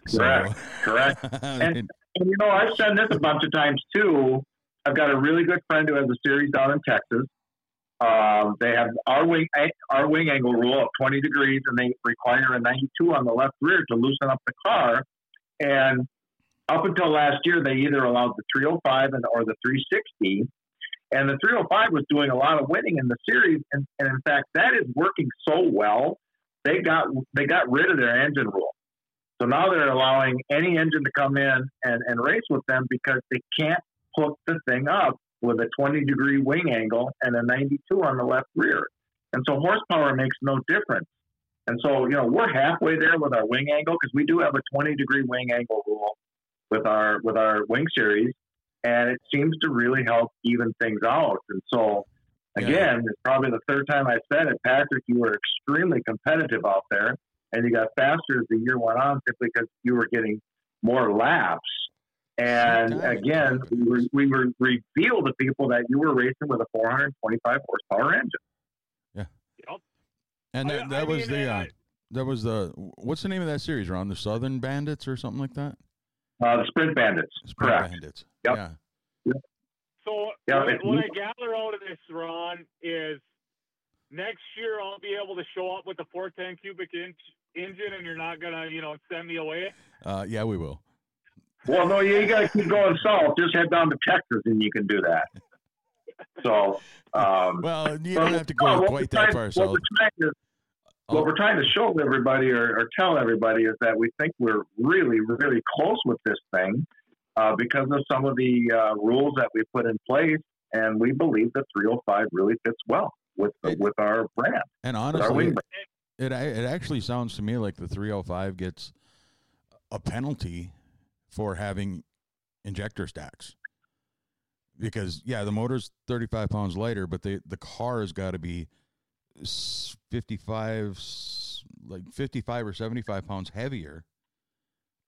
Correct. Correct. and, And you know, I've said this a bunch of times too. I've got a really good friend who has a series down in Texas. Um, they have our wing our wing angle rule of 20 degrees, and they require a 92 on the left rear to loosen up the car. And up until last year, they either allowed the 305 and or the 360. And the 305 was doing a lot of winning in the series, and, and in fact, that is working so well. They got they got rid of their engine rule. So now they're allowing any engine to come in and, and race with them because they can't hook the thing up with a 20 degree wing angle and a 92 on the left rear. And so horsepower makes no difference. And so, you know, we're halfway there with our wing angle because we do have a 20 degree wing angle rule with our with our wing series, and it seems to really help even things out. And so, again, it's probably the third time I said it, Patrick. You were extremely competitive out there, and you got faster as the year went on simply because you were getting more laps. And again, we were, we were revealed to people that you were racing with a 425 horsepower engine. Yeah. Yep. And I- that, I that was mean, the uh, that was the what's the name of that series, Ron? The Southern Bandits or something like that? Uh, the Sprint Bandits, Sprint correct? Bandits. Yep. Yeah. So Yeah, what, what I gather out of this, Ron, is next year I'll be able to show up with the 410 cubic inch engine, and you're not gonna, you know, send me away. Uh, yeah, we will. Well, no, you, you got to keep going south. Just head down to Texas, and you can do that. So, um, Well, you don't have to well, go what quite we're that trying- far What south. We're trying to what we're trying to show everybody or, or tell everybody is that we think we're really, really close with this thing uh, because of some of the uh, rules that we put in place, and we believe the 305 really fits well with It- with our brand, And honestly, wing it it actually sounds to me like the 305 gets a penalty for having injector stacks. Because yeah, the motor's 35 pounds lighter, but the the car has got to be 55 s- like 55 or 75 pounds heavier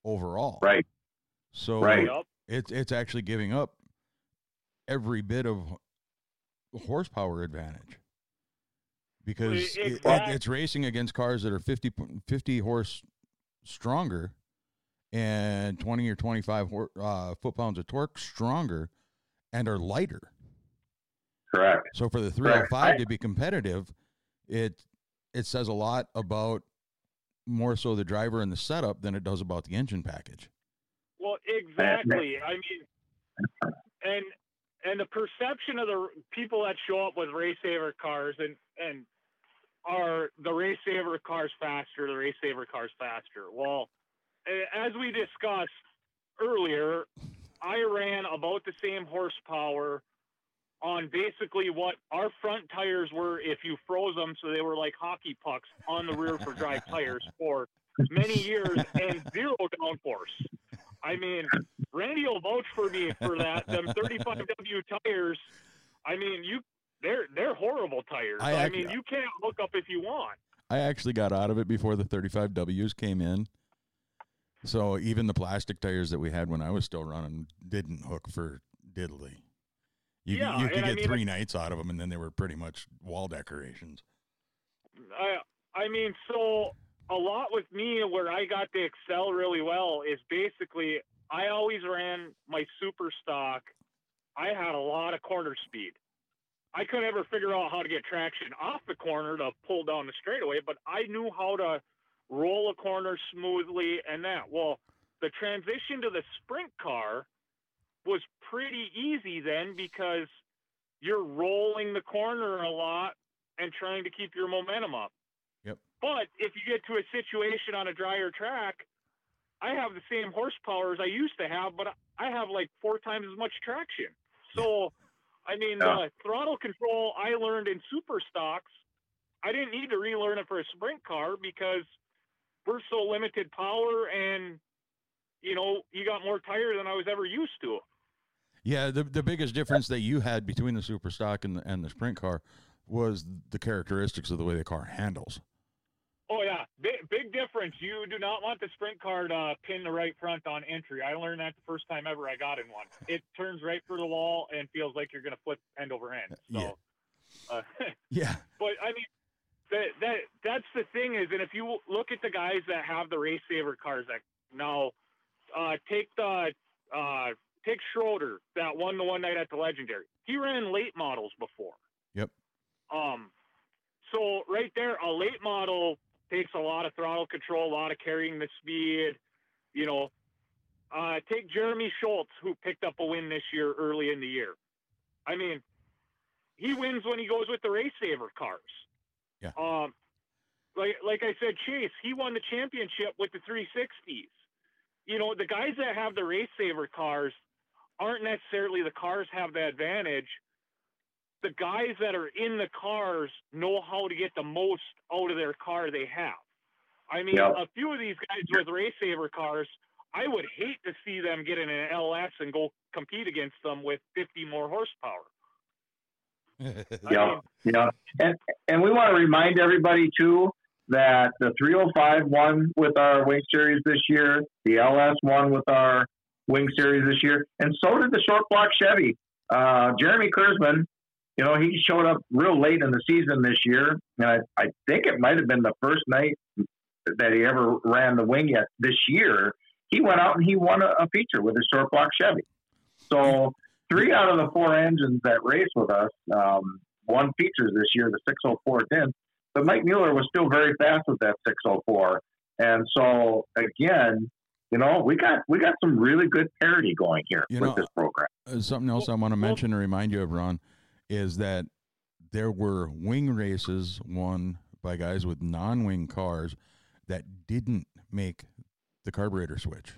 overall. Right. So Right. It's it's actually giving up every bit of horsepower advantage because it, it, it's racing against cars that are 50, 50 horse stronger and 20 or 25 hor- uh, foot pounds of torque stronger and are lighter. correct. So for the Correct. 305 to be competitive, it it says a lot about more so the driver and the setup than it does about the engine package. Well, exactly. I mean, and and the perception of the people that show up with race saver cars and and are the race saver cars faster, the race saver cars faster. Well, as we discussed earlier, I ran about the same horsepower on basically what our front tires were if you froze them so they were like hockey pucks on the rear for dry tires for many years and zero downforce. I mean, Randy will vouch for me for that. Them 35W tires. I mean, you they're they're horrible tires. I I, ac- mean, you can't look up if you want. I actually got out of it before the 35Ws came in. So even the plastic tires that we had when I was still running didn't hook for diddly. You, Yeah, you could and I get mean, three nights out of them, and then they were pretty much wall decorations. I I mean, so a lot with me where I got to excel really well is basically I always ran my super stock. I had a lot of corner speed. I couldn't ever figure out how to get traction off the corner to pull down the straightaway, but I knew how to roll a corner smoothly and that. Well, the transition to the sprint car was pretty easy then because you're rolling the corner a lot and trying to keep your momentum up. Yep. But if you get to a situation on a drier track, I have the same horsepower as I used to have, but I have like four times as much traction. So, I mean, Yeah. the throttle control I learned in super stocks, I didn't need to relearn it for a sprint car because we're so limited power and, you know, you got more tire than I was ever used to. Yeah, the the biggest difference that you had between the super stock and the, and the sprint car was the characteristics of the way the car handles. Oh yeah, big, big difference. You do not want the sprint car to pin the right front on entry. I learned that the first time ever I got in one. It turns right for the wall and feels like you're going to flip end over end. So, Yeah. uh, Yeah, but I mean, that that that's the thing is, and if you look at the guys that have the race saver cars, that now uh, take the take Schroeder that won the one night at the Legendary. He ran late models before. Yep. Um, so right there, a late model takes a lot of throttle control, a lot of carrying the speed. You know, uh, take Jeremy Schultz, who picked up a win this year early in the year. I mean, he wins when he goes with the race saver cars. Yeah. Um, like like I said, Chase, he won the championship with the 360s. You know, the guys that have the race saver cars aren't necessarily the cars have the advantage. the guys that are in the cars know how to get the most out of their car they have. I mean, Yep. a few of these guys with race saver cars, I would hate to see them get in an LS and go compete against them with 50 more horsepower. Yeah, mean, yeah, and and we want to remind everybody too that the 305 won with our Wing Series this year, the LS won with our Wing Series this year, and so did the short block Chevy. Uh, Jeremy Kurzman, you know, he showed up real late in the season this year, and I, I think it might have been the first night that he ever ran the wing yet this year. He went out and he won a, a feature with his short block Chevy. So three out of the four engines that race with us um, won features this year. The 604 did, but Mike Mueller was still very fast with that 604. And so again, you know, we got we got some really good parity going here You with know, this program. Uh, Something else I want to mention and remind you of, Ron, is that there were wing races won by guys with non-wing cars that didn't make the carburetor switch.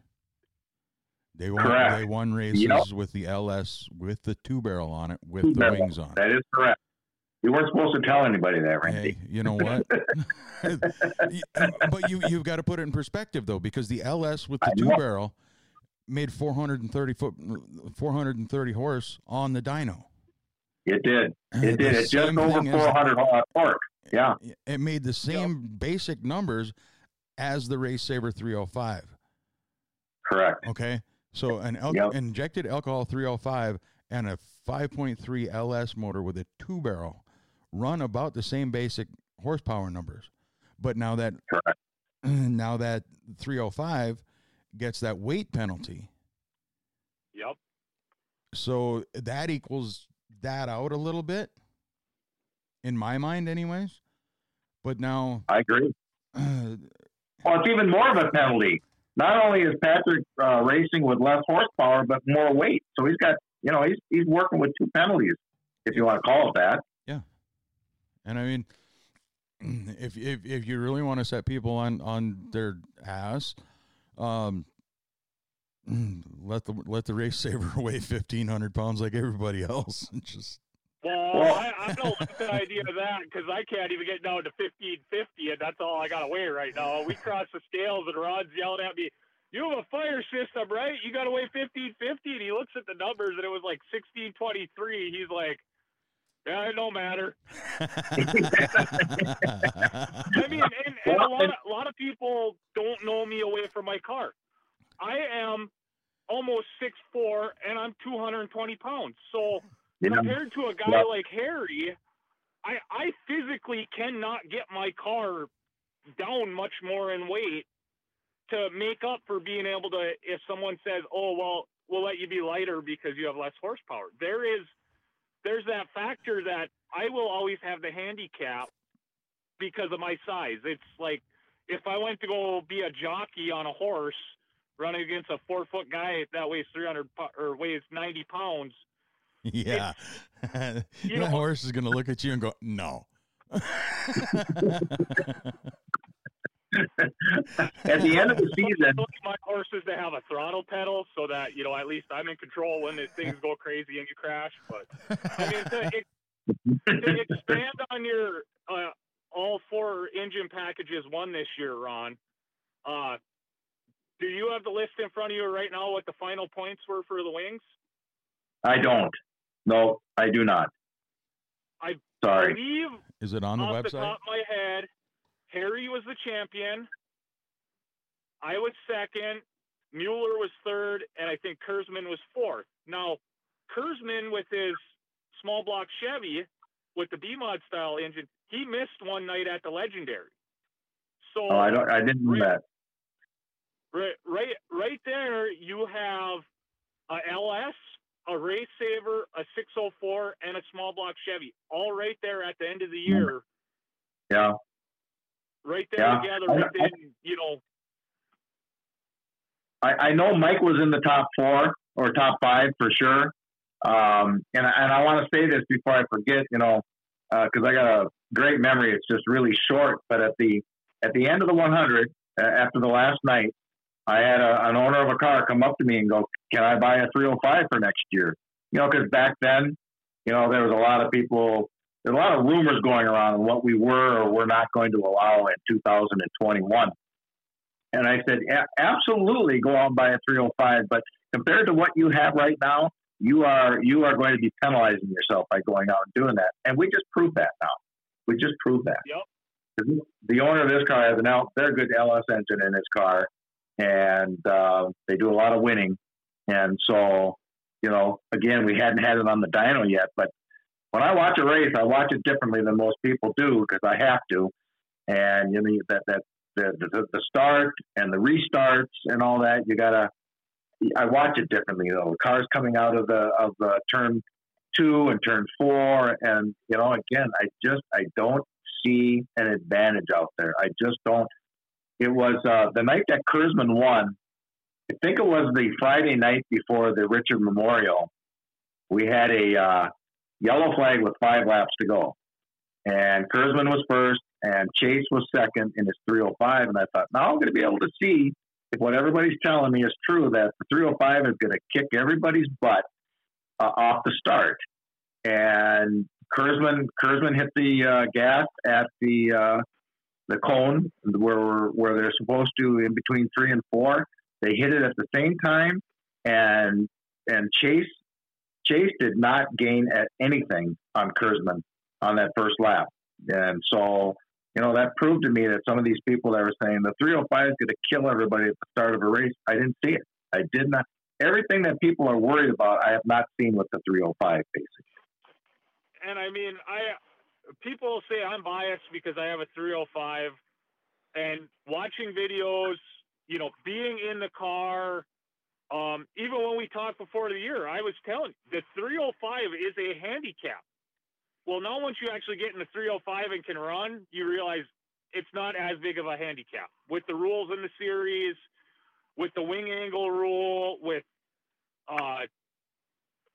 They won. Correct. They won races Yep. with the LS with the two barrel on it with Two the barrel. wings on. That is correct. You weren't supposed to tell anybody that, Randy. Hey, you know what? But you you've got to put it in perspective though, because the LS with the two barrel made 430 foot, 430 horse on the dyno. It did. It did. It just over thing as- 400 horse torque. Yeah. It made the same basic numbers as the Race Saver 305. Correct. Okay, so an al- Yep. injected alcohol 305 and a 5.3 LS motor with a two barrel run about the same basic horsepower numbers, but now that Correct. now that 305 gets that weight penalty, yep. so that equals that out a little bit, in my mind, anyways. But now, I agree. uh, Well, it's even more of a penalty. Not only is Patrick uh, racing with less horsepower, but more weight. So he's got, you know, he's he's working with two penalties, if you want to call it that. And I mean, if if if you really want to set people on on their ass, um, let the let the race saver weigh fifteen hundred pounds like everybody else, and just Well, I, I don't like the idea of that because I can't even get down to fifteen fifty, and that's all I got to weigh right now. We crossed the scales, and Rod's yelling at me, "You have a fire system, right? You got to weigh fifteen fifty." And he looks at the numbers, and it was like sixteen twenty three. He's like, "Yeah, it don't matter." I mean, and, and a lot of, a lot of people don't know me away from my car. I am almost six four, and I'm two hundred and twenty pounds. So You compared to a guy Yeah. like Harry, I I physically cannot get my car down much more in weight to make up for being able to. If someone says, "Oh well, we'll let you be lighter because you have less horsepower," there is there's that factor that I will always have the handicap because of my size. It's like if I went to go be a jockey on a horse running against a four foot guy that weighs 300 or weighs 90 pounds. yeah, you the know- horse is gonna look at you and go, "No." at the end of the season, I like my horses to have a throttle pedal so that you know at least I'm in control when things go crazy and you crash. But I mean, to, ex- to expand on your uh, all four engine packages won this year, Ron. Uh, do you have the list in front of you right now? What the final points were for the wings? I don't. No, I do not. I Sorry. believe Is it on the off the website? top of my head, Harry was the champion. I was second. Mueller was third, and I think Kurzman was fourth. Now, Kurzman with his small block Chevy with the B mod style engine, he missed one night at the Legendary. So Oh, I don't. I didn't know that. right, right, right there, you have a LS, a Race Saver, a 604, and a small block Chevy, all right there at the end of the year. Yeah. Right there Yeah. together I- within, you know, I, I know Mike was in the top four or top five for sure. Um, and, I- and I want to say this before I forget, you know, because I got a great memory. It's just really short. But at the at the end of the 100, uh, after the last night, I had a, an owner of a car come up to me and go, "Can I buy a 305 for next year?" You know, because back then you know, there was a lot of people, there's a lot of rumors going around on what we were or were not going to allow in 2021. And I said, absolutely go out and buy a 305, but compared to what you have right now, you are you are going to be penalizing yourself by going out and doing that. And we just proved that now. We just proved that. Yep. The owner of this car has an L, very good LS engine in his car, and uh, they do a lot of winning. And so, you know, again, we hadn't had it on the dyno yet, but when I watch a race, I watch it differently than most people do because I have to. And you know that that the, the the start and the restarts and all that, you gotta. I watch it differently though. The cars coming out of the of the turn two and turn four, and you know, again, I just I don't see an advantage out there. I just don't. It was uh, the night that Kersman won. I think it was the Friday night before the Richard Memorial. We had a uh, yellow flag with five laps to go, and Kersman was first, and Chase was second in his 305. And I thought, now I'm going to be able to see if what everybody's telling me is true that the 305 is going to kick everybody's butt uh, off the start. And Kersman Kersman hit the uh, gas at the uh, the cone where where they're supposed to in between three and four. They hit it at the same time, and and Chase Chase did not gain at anything on Kersman on that first lap, and so you know that proved to me that some of these people that were saying the 305 is going to kill everybody at the start of a race. I didn't see it. I did not. Everything that people are worried about, I have not seen with the 305 basically and I mean, I people say I'm biased because I have a 305, and watching videos, you know, being in the car. Um, even when we talked before the year, I was telling you, the 305 is a handicap. Well, now once you actually get in the 305 and can run, you realize it's not as big of a handicap with the rules in the series, with the wing angle rule, with uh,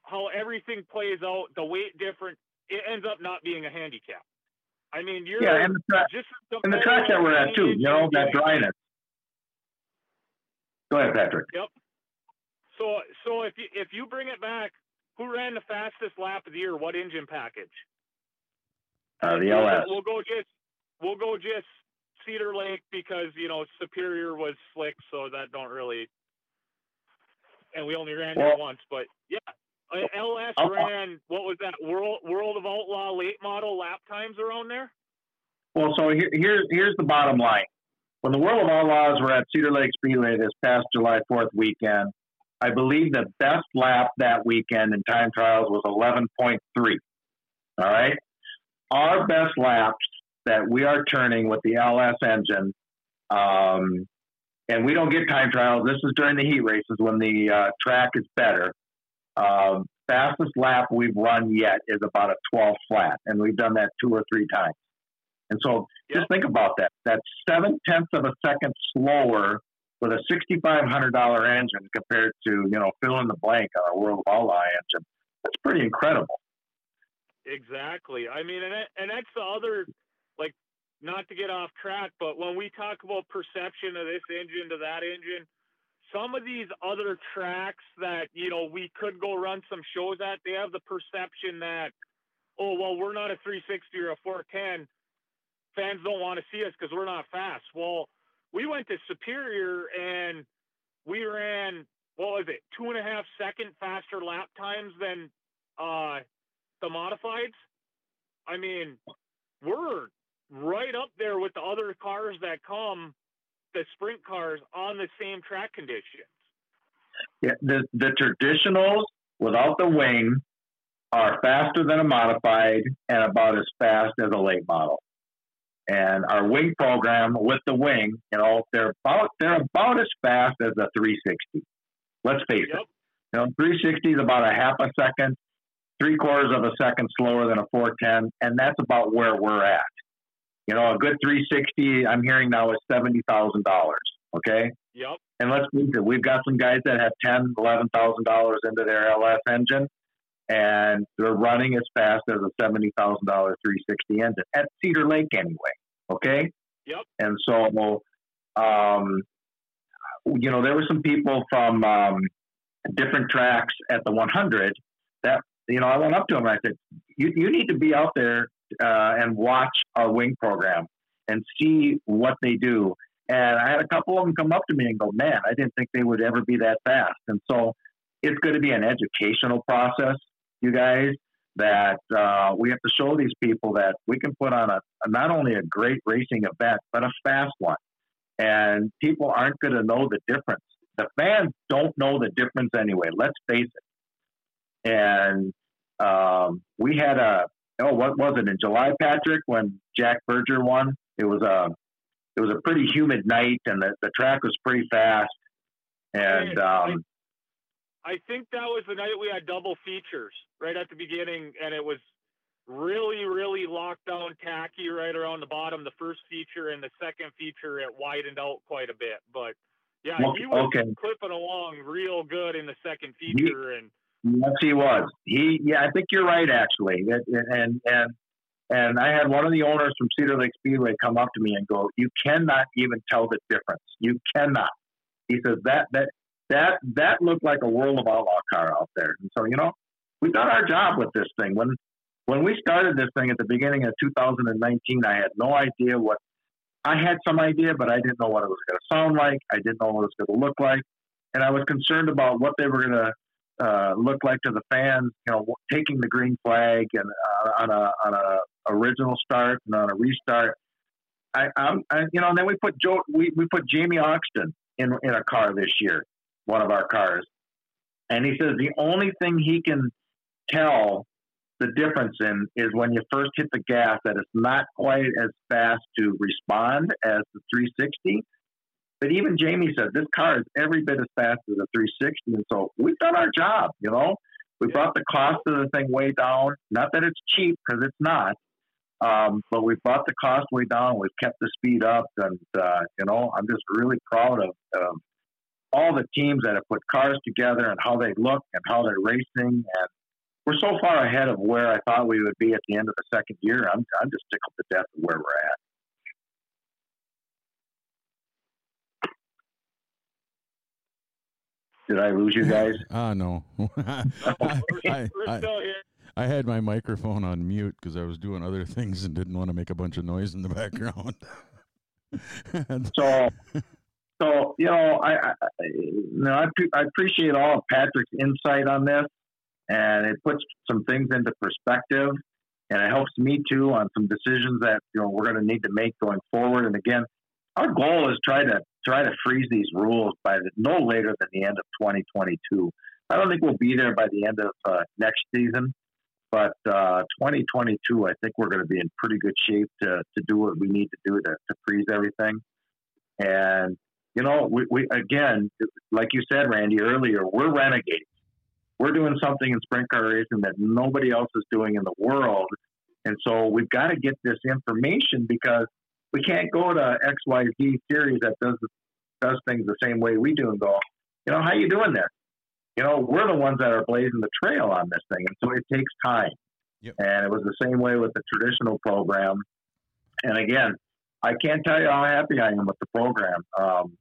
how everything plays out, the weight different it ends up not being a handicap. I mean, you're yeah, and the track, just and the track that we're at too. You know that dryness. Go ahead, Patrick. Yep. So, so if you if you bring it back, who ran the fastest lap of the year? What engine package? Uh, the LS. We'll go just we'll go just Cedar Lake because you know Superior was slick, so that don't really. And we only ran well, it once, but yeah, LS ran what was that World World of Outlaw late model lap times around there? Well, so here, here's here's the bottom line. When the World of Outlaws were at Cedar Lake Speedway this past July 4th weekend, I believe the best lap that weekend in time trials was 11.3. All right. Our best laps that we are turning with the LS engine, um, and we don't get time trials. This is during the heat races when the uh, track is better. Um, fastest lap we've run yet is about a 12 flat, and we've done that two or three times. And so just think about that. That's seven tenths of a second slower with a $6,500 engine compared to, you know, fill in the blank on a World of Outlaw engine. That's pretty incredible. Exactly. I mean, and, and that's the other, like, not to get off track, but when we talk about perception of this engine to that engine, some of these other tracks that you know we could go run some shows at, they have the perception that, oh well, we're not a 360 or a 410. Fans don't want to see us because we're not fast. Well, we went to Superior and we ran what was it, two and a half second faster lap times than uh, the modifieds. I mean, we're right up there with the other cars that come the sprint cars on the same track conditions. Yeah, the the traditionals without the wing are faster than a modified and about as fast as a late model. And our wing program with the wing, you know, they're about they're about as fast as a 360. Let's face yep. it. You know, 360 is about a half a second, three quarters of a second slower than a 410, and that's about where we're at. You know, a good 360, I'm hearing now is seventy thousand dollars. Okay. Yep. And let's face it, we've got some guys that have ten, eleven thousand dollars into their LS engine, and they're running as fast as a seventy thousand dollar 360 engine at Cedar Lake anyway. Okay. Yep. And so, um, you know, there were some people from um, different tracks at the 100 that you know, I went up to them and I said, "You you need to be out there uh, and watch our wing program and see what they do." And I had a couple of them come up to me and go, "Man, I didn't think they would ever be that fast." And so it's going to be an educational process, you guys. That uh, we have to show these people that we can put on a, not only a great racing event, but a fast one. And people aren't going to know the difference. The fans don't know the difference anyway. Let's face it. And um, we had a oh, what was it in July, Patrick, when Jack Berger won? It was a it was a pretty humid night, and the, the track was pretty fast. And um, I think that was the night we had double features right at the beginning, and it was really, really locked down tacky right around the bottom. The first feature and the second feature, it widened out quite a bit. But yeah, he was okay. clipping along real good in the second feature, and yes, he was. He, yeah, I think you're right actually, and and and I had one of the owners from Cedar Lake Speedway come up to me and go, "You cannot even tell the difference. You cannot." He says that that that that looked like a World of Outlaw car out there. And so, you know, we've done our job with this thing. When when we started this thing at the beginning of 2019, I had no idea what I had some idea, but I didn't know what it was going to sound like. I didn't know what it was going to look like, and I was concerned about what they were going to uh, look like to the fans. You know, taking the green flag and uh, on a on a original start and on a restart. I, I'm, I, you know, and then we put Joe, we, we put Jamie Oxton in in a car this year, one of our cars. And he says the only thing he can tell the difference in is when you first hit the gas that it's not quite as fast to respond as the 360. But even Jamie said this car is every bit as fast as a 360, and so we've done our job. You know, we brought the cost of the thing way down. Not that it's cheap because it's not, um, but we brought the cost way down. We've kept the speed up, and uh, you know, I'm just really proud of, of all the teams that have put cars together and how they look and how they're racing. And we're so far ahead of where I thought we would be at the end of the second year. I'm, I'm just tickled to death of where we're at. Did I lose you guys? Ah, uh, no. I, I, I, I, had my microphone on mute because I was doing other things and didn't want to make a bunch of noise in the background. so so you know, I, I you know I, I appreciate all of Patrick's insight on this, and it puts some things into perspective, and it helps me too on some decisions that you know we're going to need to make going forward. And again, our goal is try to try to freeze these rules by the, no later than the end of 2022. I don't think we'll be there by the end of uh, next season, but uh, 2022, I think we're going to be in pretty good shape to, to do what we need to do to, to freeze everything. And you know, we, we again, like you said, Randy earlier, we're renegades. We're doing something in sprint car racing that nobody else is doing in the world, and so we've got to get this information because we can't go to XYZ series that does does things the same way we do and go, you know, how you doing this? You know, we're the ones that are blazing the trail on this thing, and so it takes time. Yep. And it was the same way with the traditional program. And again, I can't tell you how happy I am with the program. Um,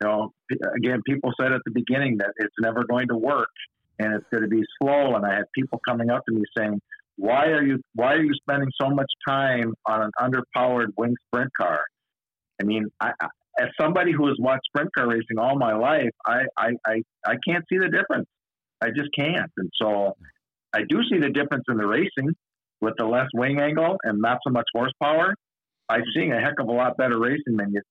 you know, again, people said at the beginning that it's never going to work and it's going to be slow. And I had people coming up to me saying, "Why are you Why are you spending so much time on an underpowered wing sprint car?" I mean, I, as somebody who has watched sprint car racing all my life, I, I, I, I can't see the difference. I just can't. And so I do see the difference in the racing with the less wing angle and not so much horsepower. I'm seeing a heck of a lot better racing than you,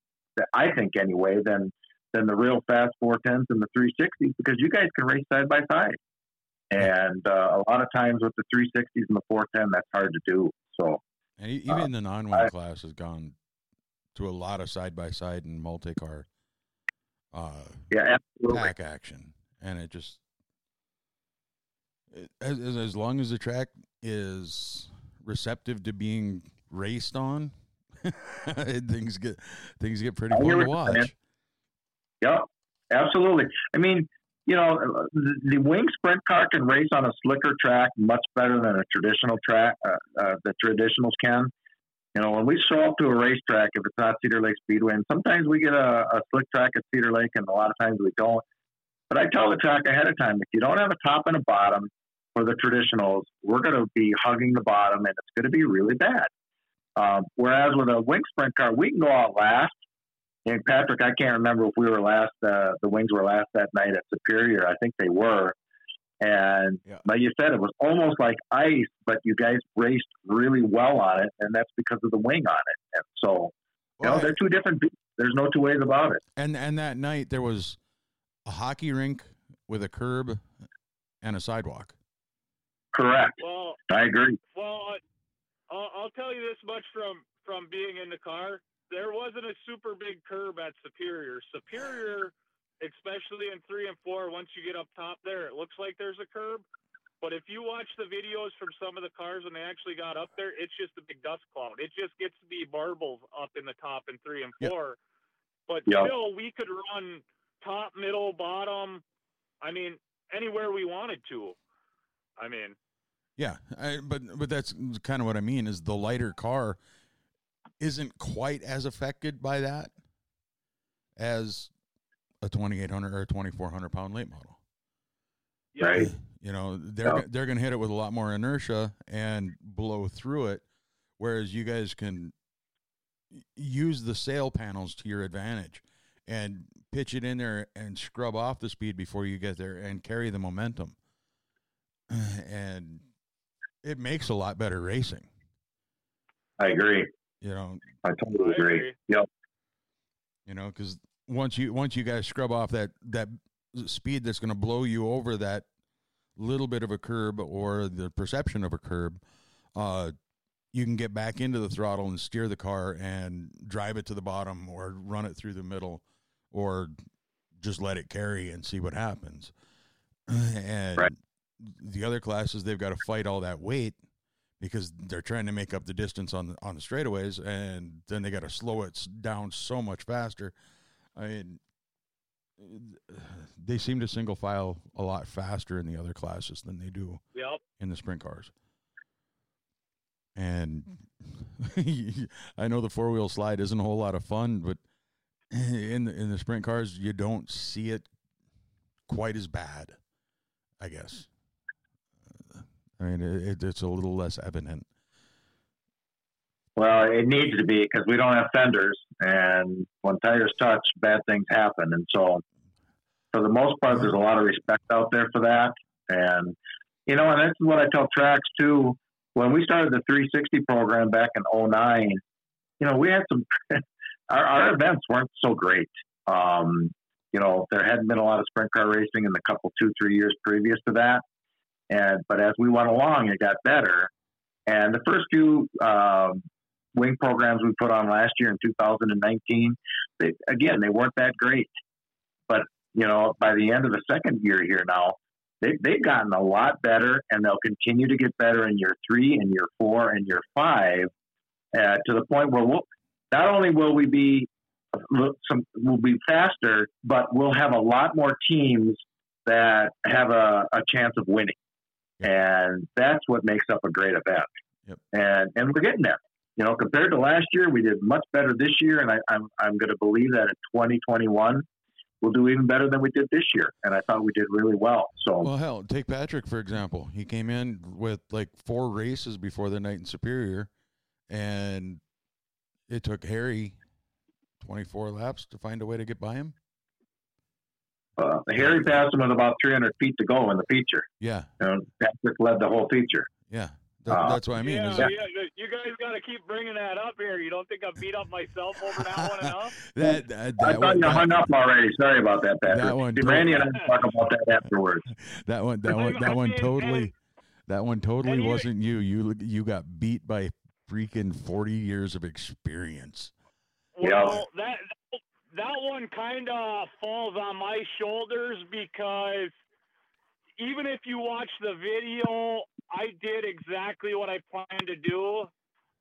I think anyway, than than the real fast 410s and the 360s because you guys can race side by side. And uh, a lot of times with the 360s and the 410, that's hard to do. So, and even uh, the non-wing class has gone to a lot of side by side and multi car. Uh, yeah, absolutely. pack action, and it just as as long as the track is receptive to being raced on, things get things get pretty fun to watch. Yep, absolutely. I mean, you know, the, the wing sprint car can race on a slicker track much better than a traditional track. Uh, uh, the traditionals can. You know, when we show up to a racetrack, if it's not Cedar Lake Speedway, and sometimes we get a, a slick track at Cedar Lake, and a lot of times we don't. But I tell the track ahead of time if you don't have a top and a bottom, for the traditionals, we're going to be hugging the bottom, and it's going to be really bad. Um, whereas with a wing sprint car, we can go out last. And Patrick, I can't remember if we were last. Uh, the wings were last that night at Superior. I think they were. And Yeah. like you said, it was almost like ice, but you guys raced really well on it, and that's because of the wing on it. And so, you know, Well, they're two different. There's no two ways about it. and and that night there was a hockey rink with a curb and a sidewalk. Correct. Well, I agree. Well, I- I'll, I'll tell you this much from from being in the car. There wasn't a super big curb at Superior. Superior, especially in three and four, once you get up top there, it looks like there's a curb. But if you watch the videos from some of the cars when they actually got up there, it's just a big dust cloud. It just gets to be marbles up in the top in three and Yeah. four. But Yeah. still, we could run top, middle, bottom. I mean, anywhere we wanted to. I mean, Yeah, I, but but that's kind of what I mean is the lighter car isn't quite as affected by that as a 2800 or a 2400 pound late model. yeah, Right. You know, they're Yeah. go- they're going to hit it with a lot more inertia and blow through it, whereas you guys can use the sail panels to your advantage and pitch it in there and scrub off the speed before you get there and carry the momentum. And it makes a lot better racing. I agree. You know, I totally agree. agree. Yep. you know, because once you once you guys scrub off that that speed that's going to blow you over that little bit of a curb or the perception of a curb, uh, you can get back into the throttle and steer the car and drive it to the bottom or run it through the middle or just let it carry and see what happens. And Right. The other classes, they've got to fight all that weight because they're trying to make up the distance on the on the straightaways, and then they got to slow it down so much faster. I mean, they seem to single file a lot faster in the other classes than they do yep. in the sprint cars. And I know the four wheel slide isn't a whole lot of fun, but in the in the sprint cars, you don't see it quite as bad. I guess. I mean, it, it's a little less evident. Well, it needs to be because we don't have fenders, and when tires touch, bad things happen. And so, for the most part, there's a lot of respect out there for that. And you know, and that's what I tell tracks too. When we started the 360 program back in 09, you know, we had some. our, our events weren't so great. Um, you know, there hadn't been a lot of sprint car racing in the couple two three years previous to that. And but as we went along, it got better. And the first few um, wing programs we put on last year in 2019, they, again, they weren't that great. But, you know, by the end of the second year here now, they, they've gotten a lot better and they'll continue to get better in year three and year four and year five uh, to the point where we'll, not only will we be some, we'll be faster, but we'll have a lot more teams that have a, a chance of winning. And that's what makes up a great event. Yep. And, and we're getting there you know, compared to last year, we did much better this year, and I, I'm I'm going to believe that in 2021 we'll do even better than we did this year. And I thought we did really well. So Well, hell, take Patrick for example. He came in with like four races before the night in Superior, and it took Harry 24 laps to find a way to get by him. Uh, Harry passed him with about 300 feet to go in the feature. Yeah, You know, Patrick led the whole feature. yeah. That, Uh, that's what I mean. yeah, yeah, you guys got to keep bringing that up here. You don't think I beat up myself over that one enough? that, that, I that, thought one, you that, hung up already. Sorry about that, Patrick. That one Randy and I talk about that afterwards. that one, that one, that one totally, that one totally you- wasn't you. You you got beat by freaking 40 years of experience. Well, that that one kind of falls on my shoulders because even if you watch the video, I did exactly what I planned to do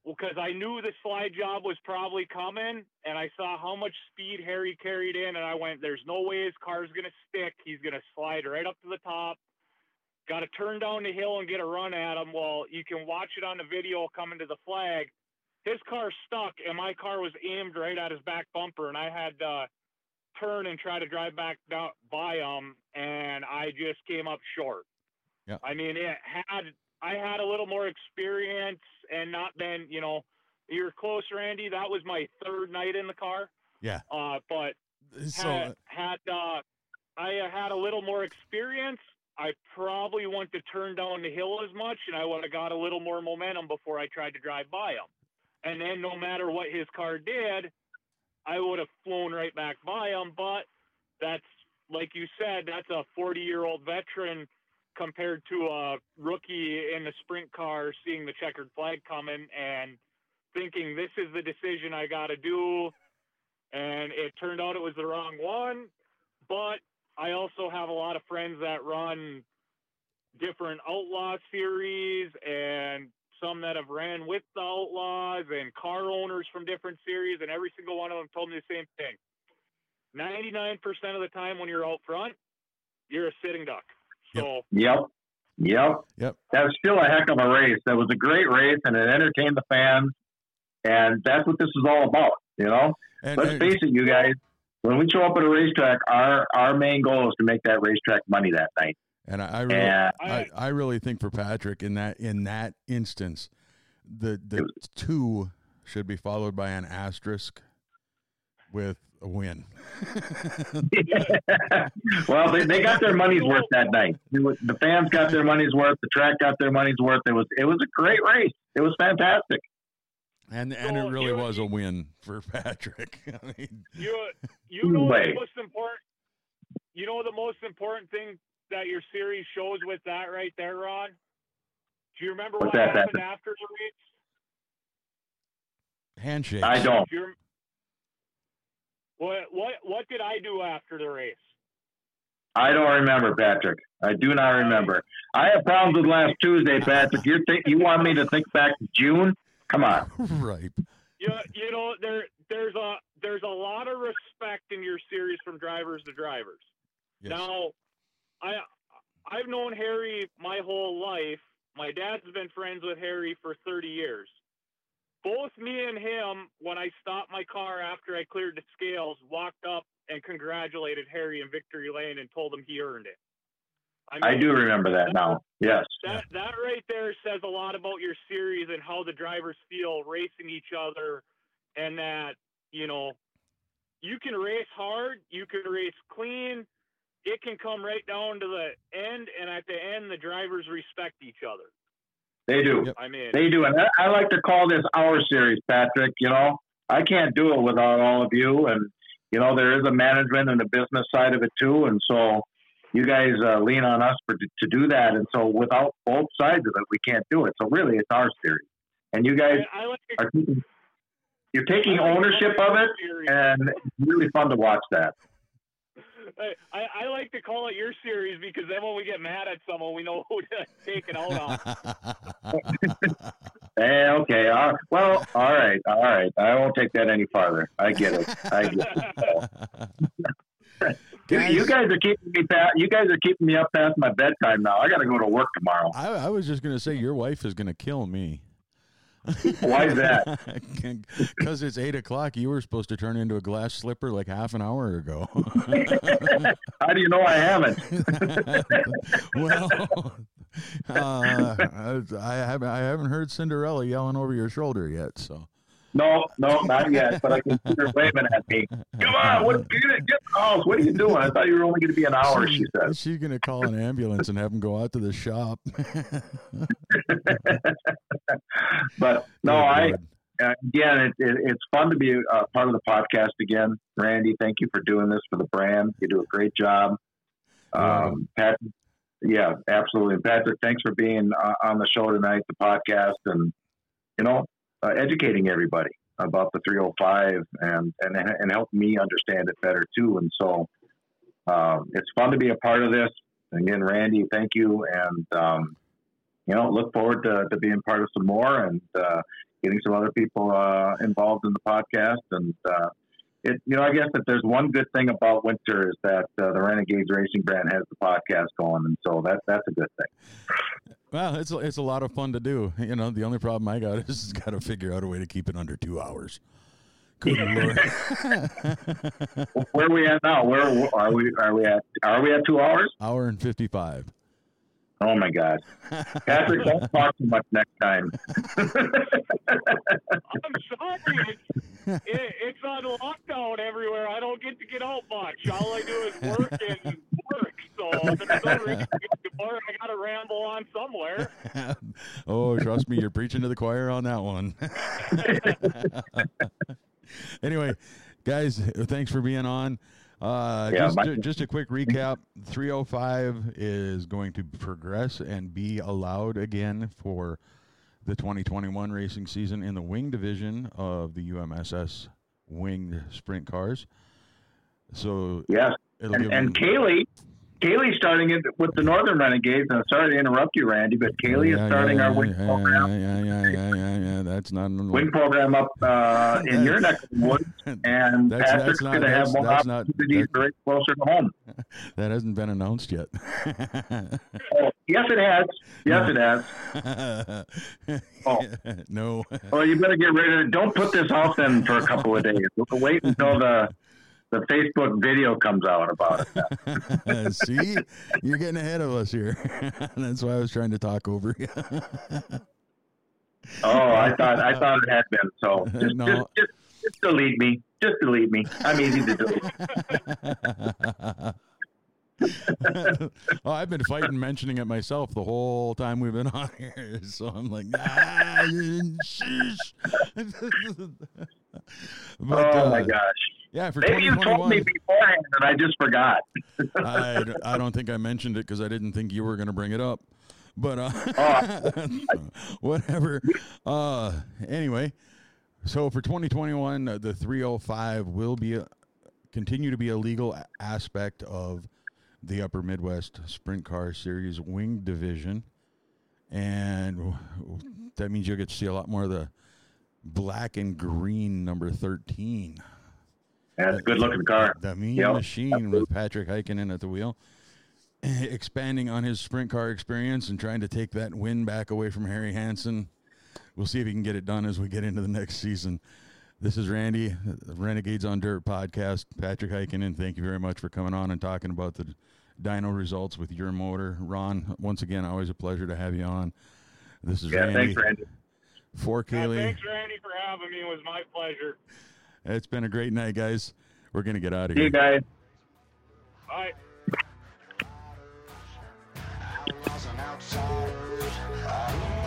because I knew the slide job was probably coming, and I saw how much speed Harry carried in, and I went, "There's no way his car's gonna stick. He's gonna slide right up to the top." Got to turn down the hill and get a run at him. Well, you can watch it on the video coming to the flag his car stuck and my car was aimed right at his back bumper and I had to turn and try to drive back down by him and I just came up short. Yeah. I mean, it had I had a little more experience and not been, you know, you're close, Randy. That was my third night in the car. Yeah. Uh, but So had, had uh, I uh, had a little more experience, I probably wouldn't have turned down the hill as much, and I would have got a little more momentum before I tried to drive by him. And then, no matter what his car did, I would have flown right back by him. But that's like you said, that's a 40 year old veteran compared to a rookie in the sprint car seeing the checkered flag coming and thinking this is the decision I got to do and it turned out it was the wrong one. But I also have a lot of friends that run different outlaw series and some that have ran with the outlaws and car owners from different series, and every single one of them told me the same thing. 99% of the time when you're out front, you're a sitting duck. So, Yep. Yep. Yep. That was still a heck of a race. That was a great race and it entertained the fans. And that's what this is all about, you know? and, Let's and- face it, you guys. When we show up at a racetrack, our our main goal is to make that racetrack money that night. And I, I really, And I, I really think for Patrick in that in that instance, the the two should be followed by an asterisk with a win. well, they, they got their money's worth that night. Was- The fans got their money's worth. The track got their money's worth. It was it was a great race. It was fantastic. And and it really was a win for Patrick. I mean, you you know Way. the most important you know the most important thing that your series shows with that right there, Ron? Do you remember What's what that, happened Patrick? after the race? handshake. I don't. Do you what what what did I do after the race? I don't remember, Patrick. I do not remember. I have problems with last Tuesday, Patrick. You think you want me to think back to June? Come on. right. You you know there there's a there's a lot of respect in your series from drivers to drivers. Yes. Now, I I've known Harry my whole life. My dad's been friends with Harry for 30 years. Both me and him, when I stopped my car after I cleared the scales, walked up and congratulated Harry in victory lane and told him he earned it. I mean, do remember that now. Yes. That that right there says a lot about your series and how the drivers feel racing each other, and that you know you can race hard, you can race clean. It can come right down to the end, and at the end, the drivers respect each other. They do. Yep. I mean, They do. And I, I like to call this our series, Patrick. You know, I can't do it without all of you. And, you know, there is a management and a business side of it too. And so you guys uh, lean on us for, to do that. And so without both sides of it, we can't do it. So really, it's our series. And you guys I, I like are taking, you're taking like ownership of it, series- and it's really fun to watch that. I, I, I like to call it your series because then when we get mad at someone, we know who to take it out on. Hey, okay. Uh, well, all right, all right. I won't take that any farther. I get it. I get it. You, you guys are keeping me pa- You guys are keeping me up past my bedtime now. I got to go to work tomorrow. I, I was just gonna say your wife is gonna kill me. Why is that? Because it's eight o'clock. You were supposed to turn into a glass slipper like half an hour ago. How do you know I haven't? well, uh, I haven't. I haven't heard Cinderella yelling over your shoulder yet. So No, no, not yet. But I can see her waving at me. Come on, what? Get, get in the house. What are you doing? I thought you were only going to be an hour. She says. she's gonna call an ambulance and have them go out to the shop. But no, Good I uh, again, it, it, it's fun to be a part of the podcast again. Randy, thank you for doing this for the brand. You do a great job. Um, Pat, yeah, absolutely. And Patrick, thanks for being uh, on the show tonight, the podcast, and you know, uh, educating everybody about the 305 and and and help me understand it better too. And so, um, it's fun to be a part of this. Again, Randy, thank you, and um, you know, look forward to, to being part of some more and uh, getting some other people uh, involved in the podcast. And uh, it, you know, I guess if there's one good thing about winter is that uh, the Renegades Racing brand has the podcast going, and so that that's a good thing. Well, it's a, it's a lot of fun to do. You know, the only problem I got is got to figure out a way to keep it under two hours. Good lord. Where are we at now? Where are we? Are we at? Are we at two hours? Hour and fifty-five. Oh my God, Patrick, don't talk too much next time. I'm sorry. It's, it, it's on lockdown everywhere. I don't get to get out much. All I do is work and work. So there's no reason to get to bar. I got to ramble on somewhere. oh, trust me, you're preaching to the choir on that one. anyway, guys, thanks for being on. Uh, Yeah, just, my- just a quick recap 305 is going to progress and be allowed again for the 2021 racing season in the wing division of the UMSS winged sprint cars. So it'll and, and Kaylee, Kaylee's starting it with the Northern Renegades. And sorry to interrupt you, Randy, but Kaylee Yeah, is starting yeah, our wing yeah, program. Yeah, yeah, yeah, yeah, yeah. That's not Wing program up uh, in your neck of the woods, and That's- Patrick's going to have more that's not- opportunities that- right closer to home. that hasn't been announced yet. Oh, yes, it has. Yes, it has. Oh. no. Well, you better get rid of it. Don't put this off then for a couple of days. Wait until the the Facebook video comes out about it. See, you're getting ahead of us here. That's why I was trying to talk over you. Oh, I thought I thought it had been. So just, No. just, just, just delete me. Just delete me. I'm easy to delete. oh, I've been fighting mentioning it myself the whole time we've been on here. So I'm like, ah, sheesh. but, oh my uh, gosh. Yeah, for Maybe you told me beforehand and I just forgot. I don't think I mentioned it because I didn't think you were going to bring it up. But uh, Oh. whatever. Uh, anyway, so for 2021, uh, the 305 will be a, continue to be a legal aspect of the Upper Midwest Sprint Car Series Wing Division, and that means you'll get to see a lot more of the black and green number 13. That's a good looking car. The Mean Yep. Machine with Patrick Heikkinen at the wheel, expanding on his sprint car experience and trying to take that win back away from Harry Hansen. We'll see if he can get it done as we get into the next season. This is Randy, Renegades on Dirt podcast. Patrick Heikkinen, thank you very much for coming on and talking about the dyno results with your motor. Ron, once again, always a pleasure to have you on. This is Yeah, Randy thanks, Randy. For Yeah, Kaylee. thanks, Randy, for having me. It was my pleasure. It's been a great night, guys. We're going to get out of See here. you guys. Bye. I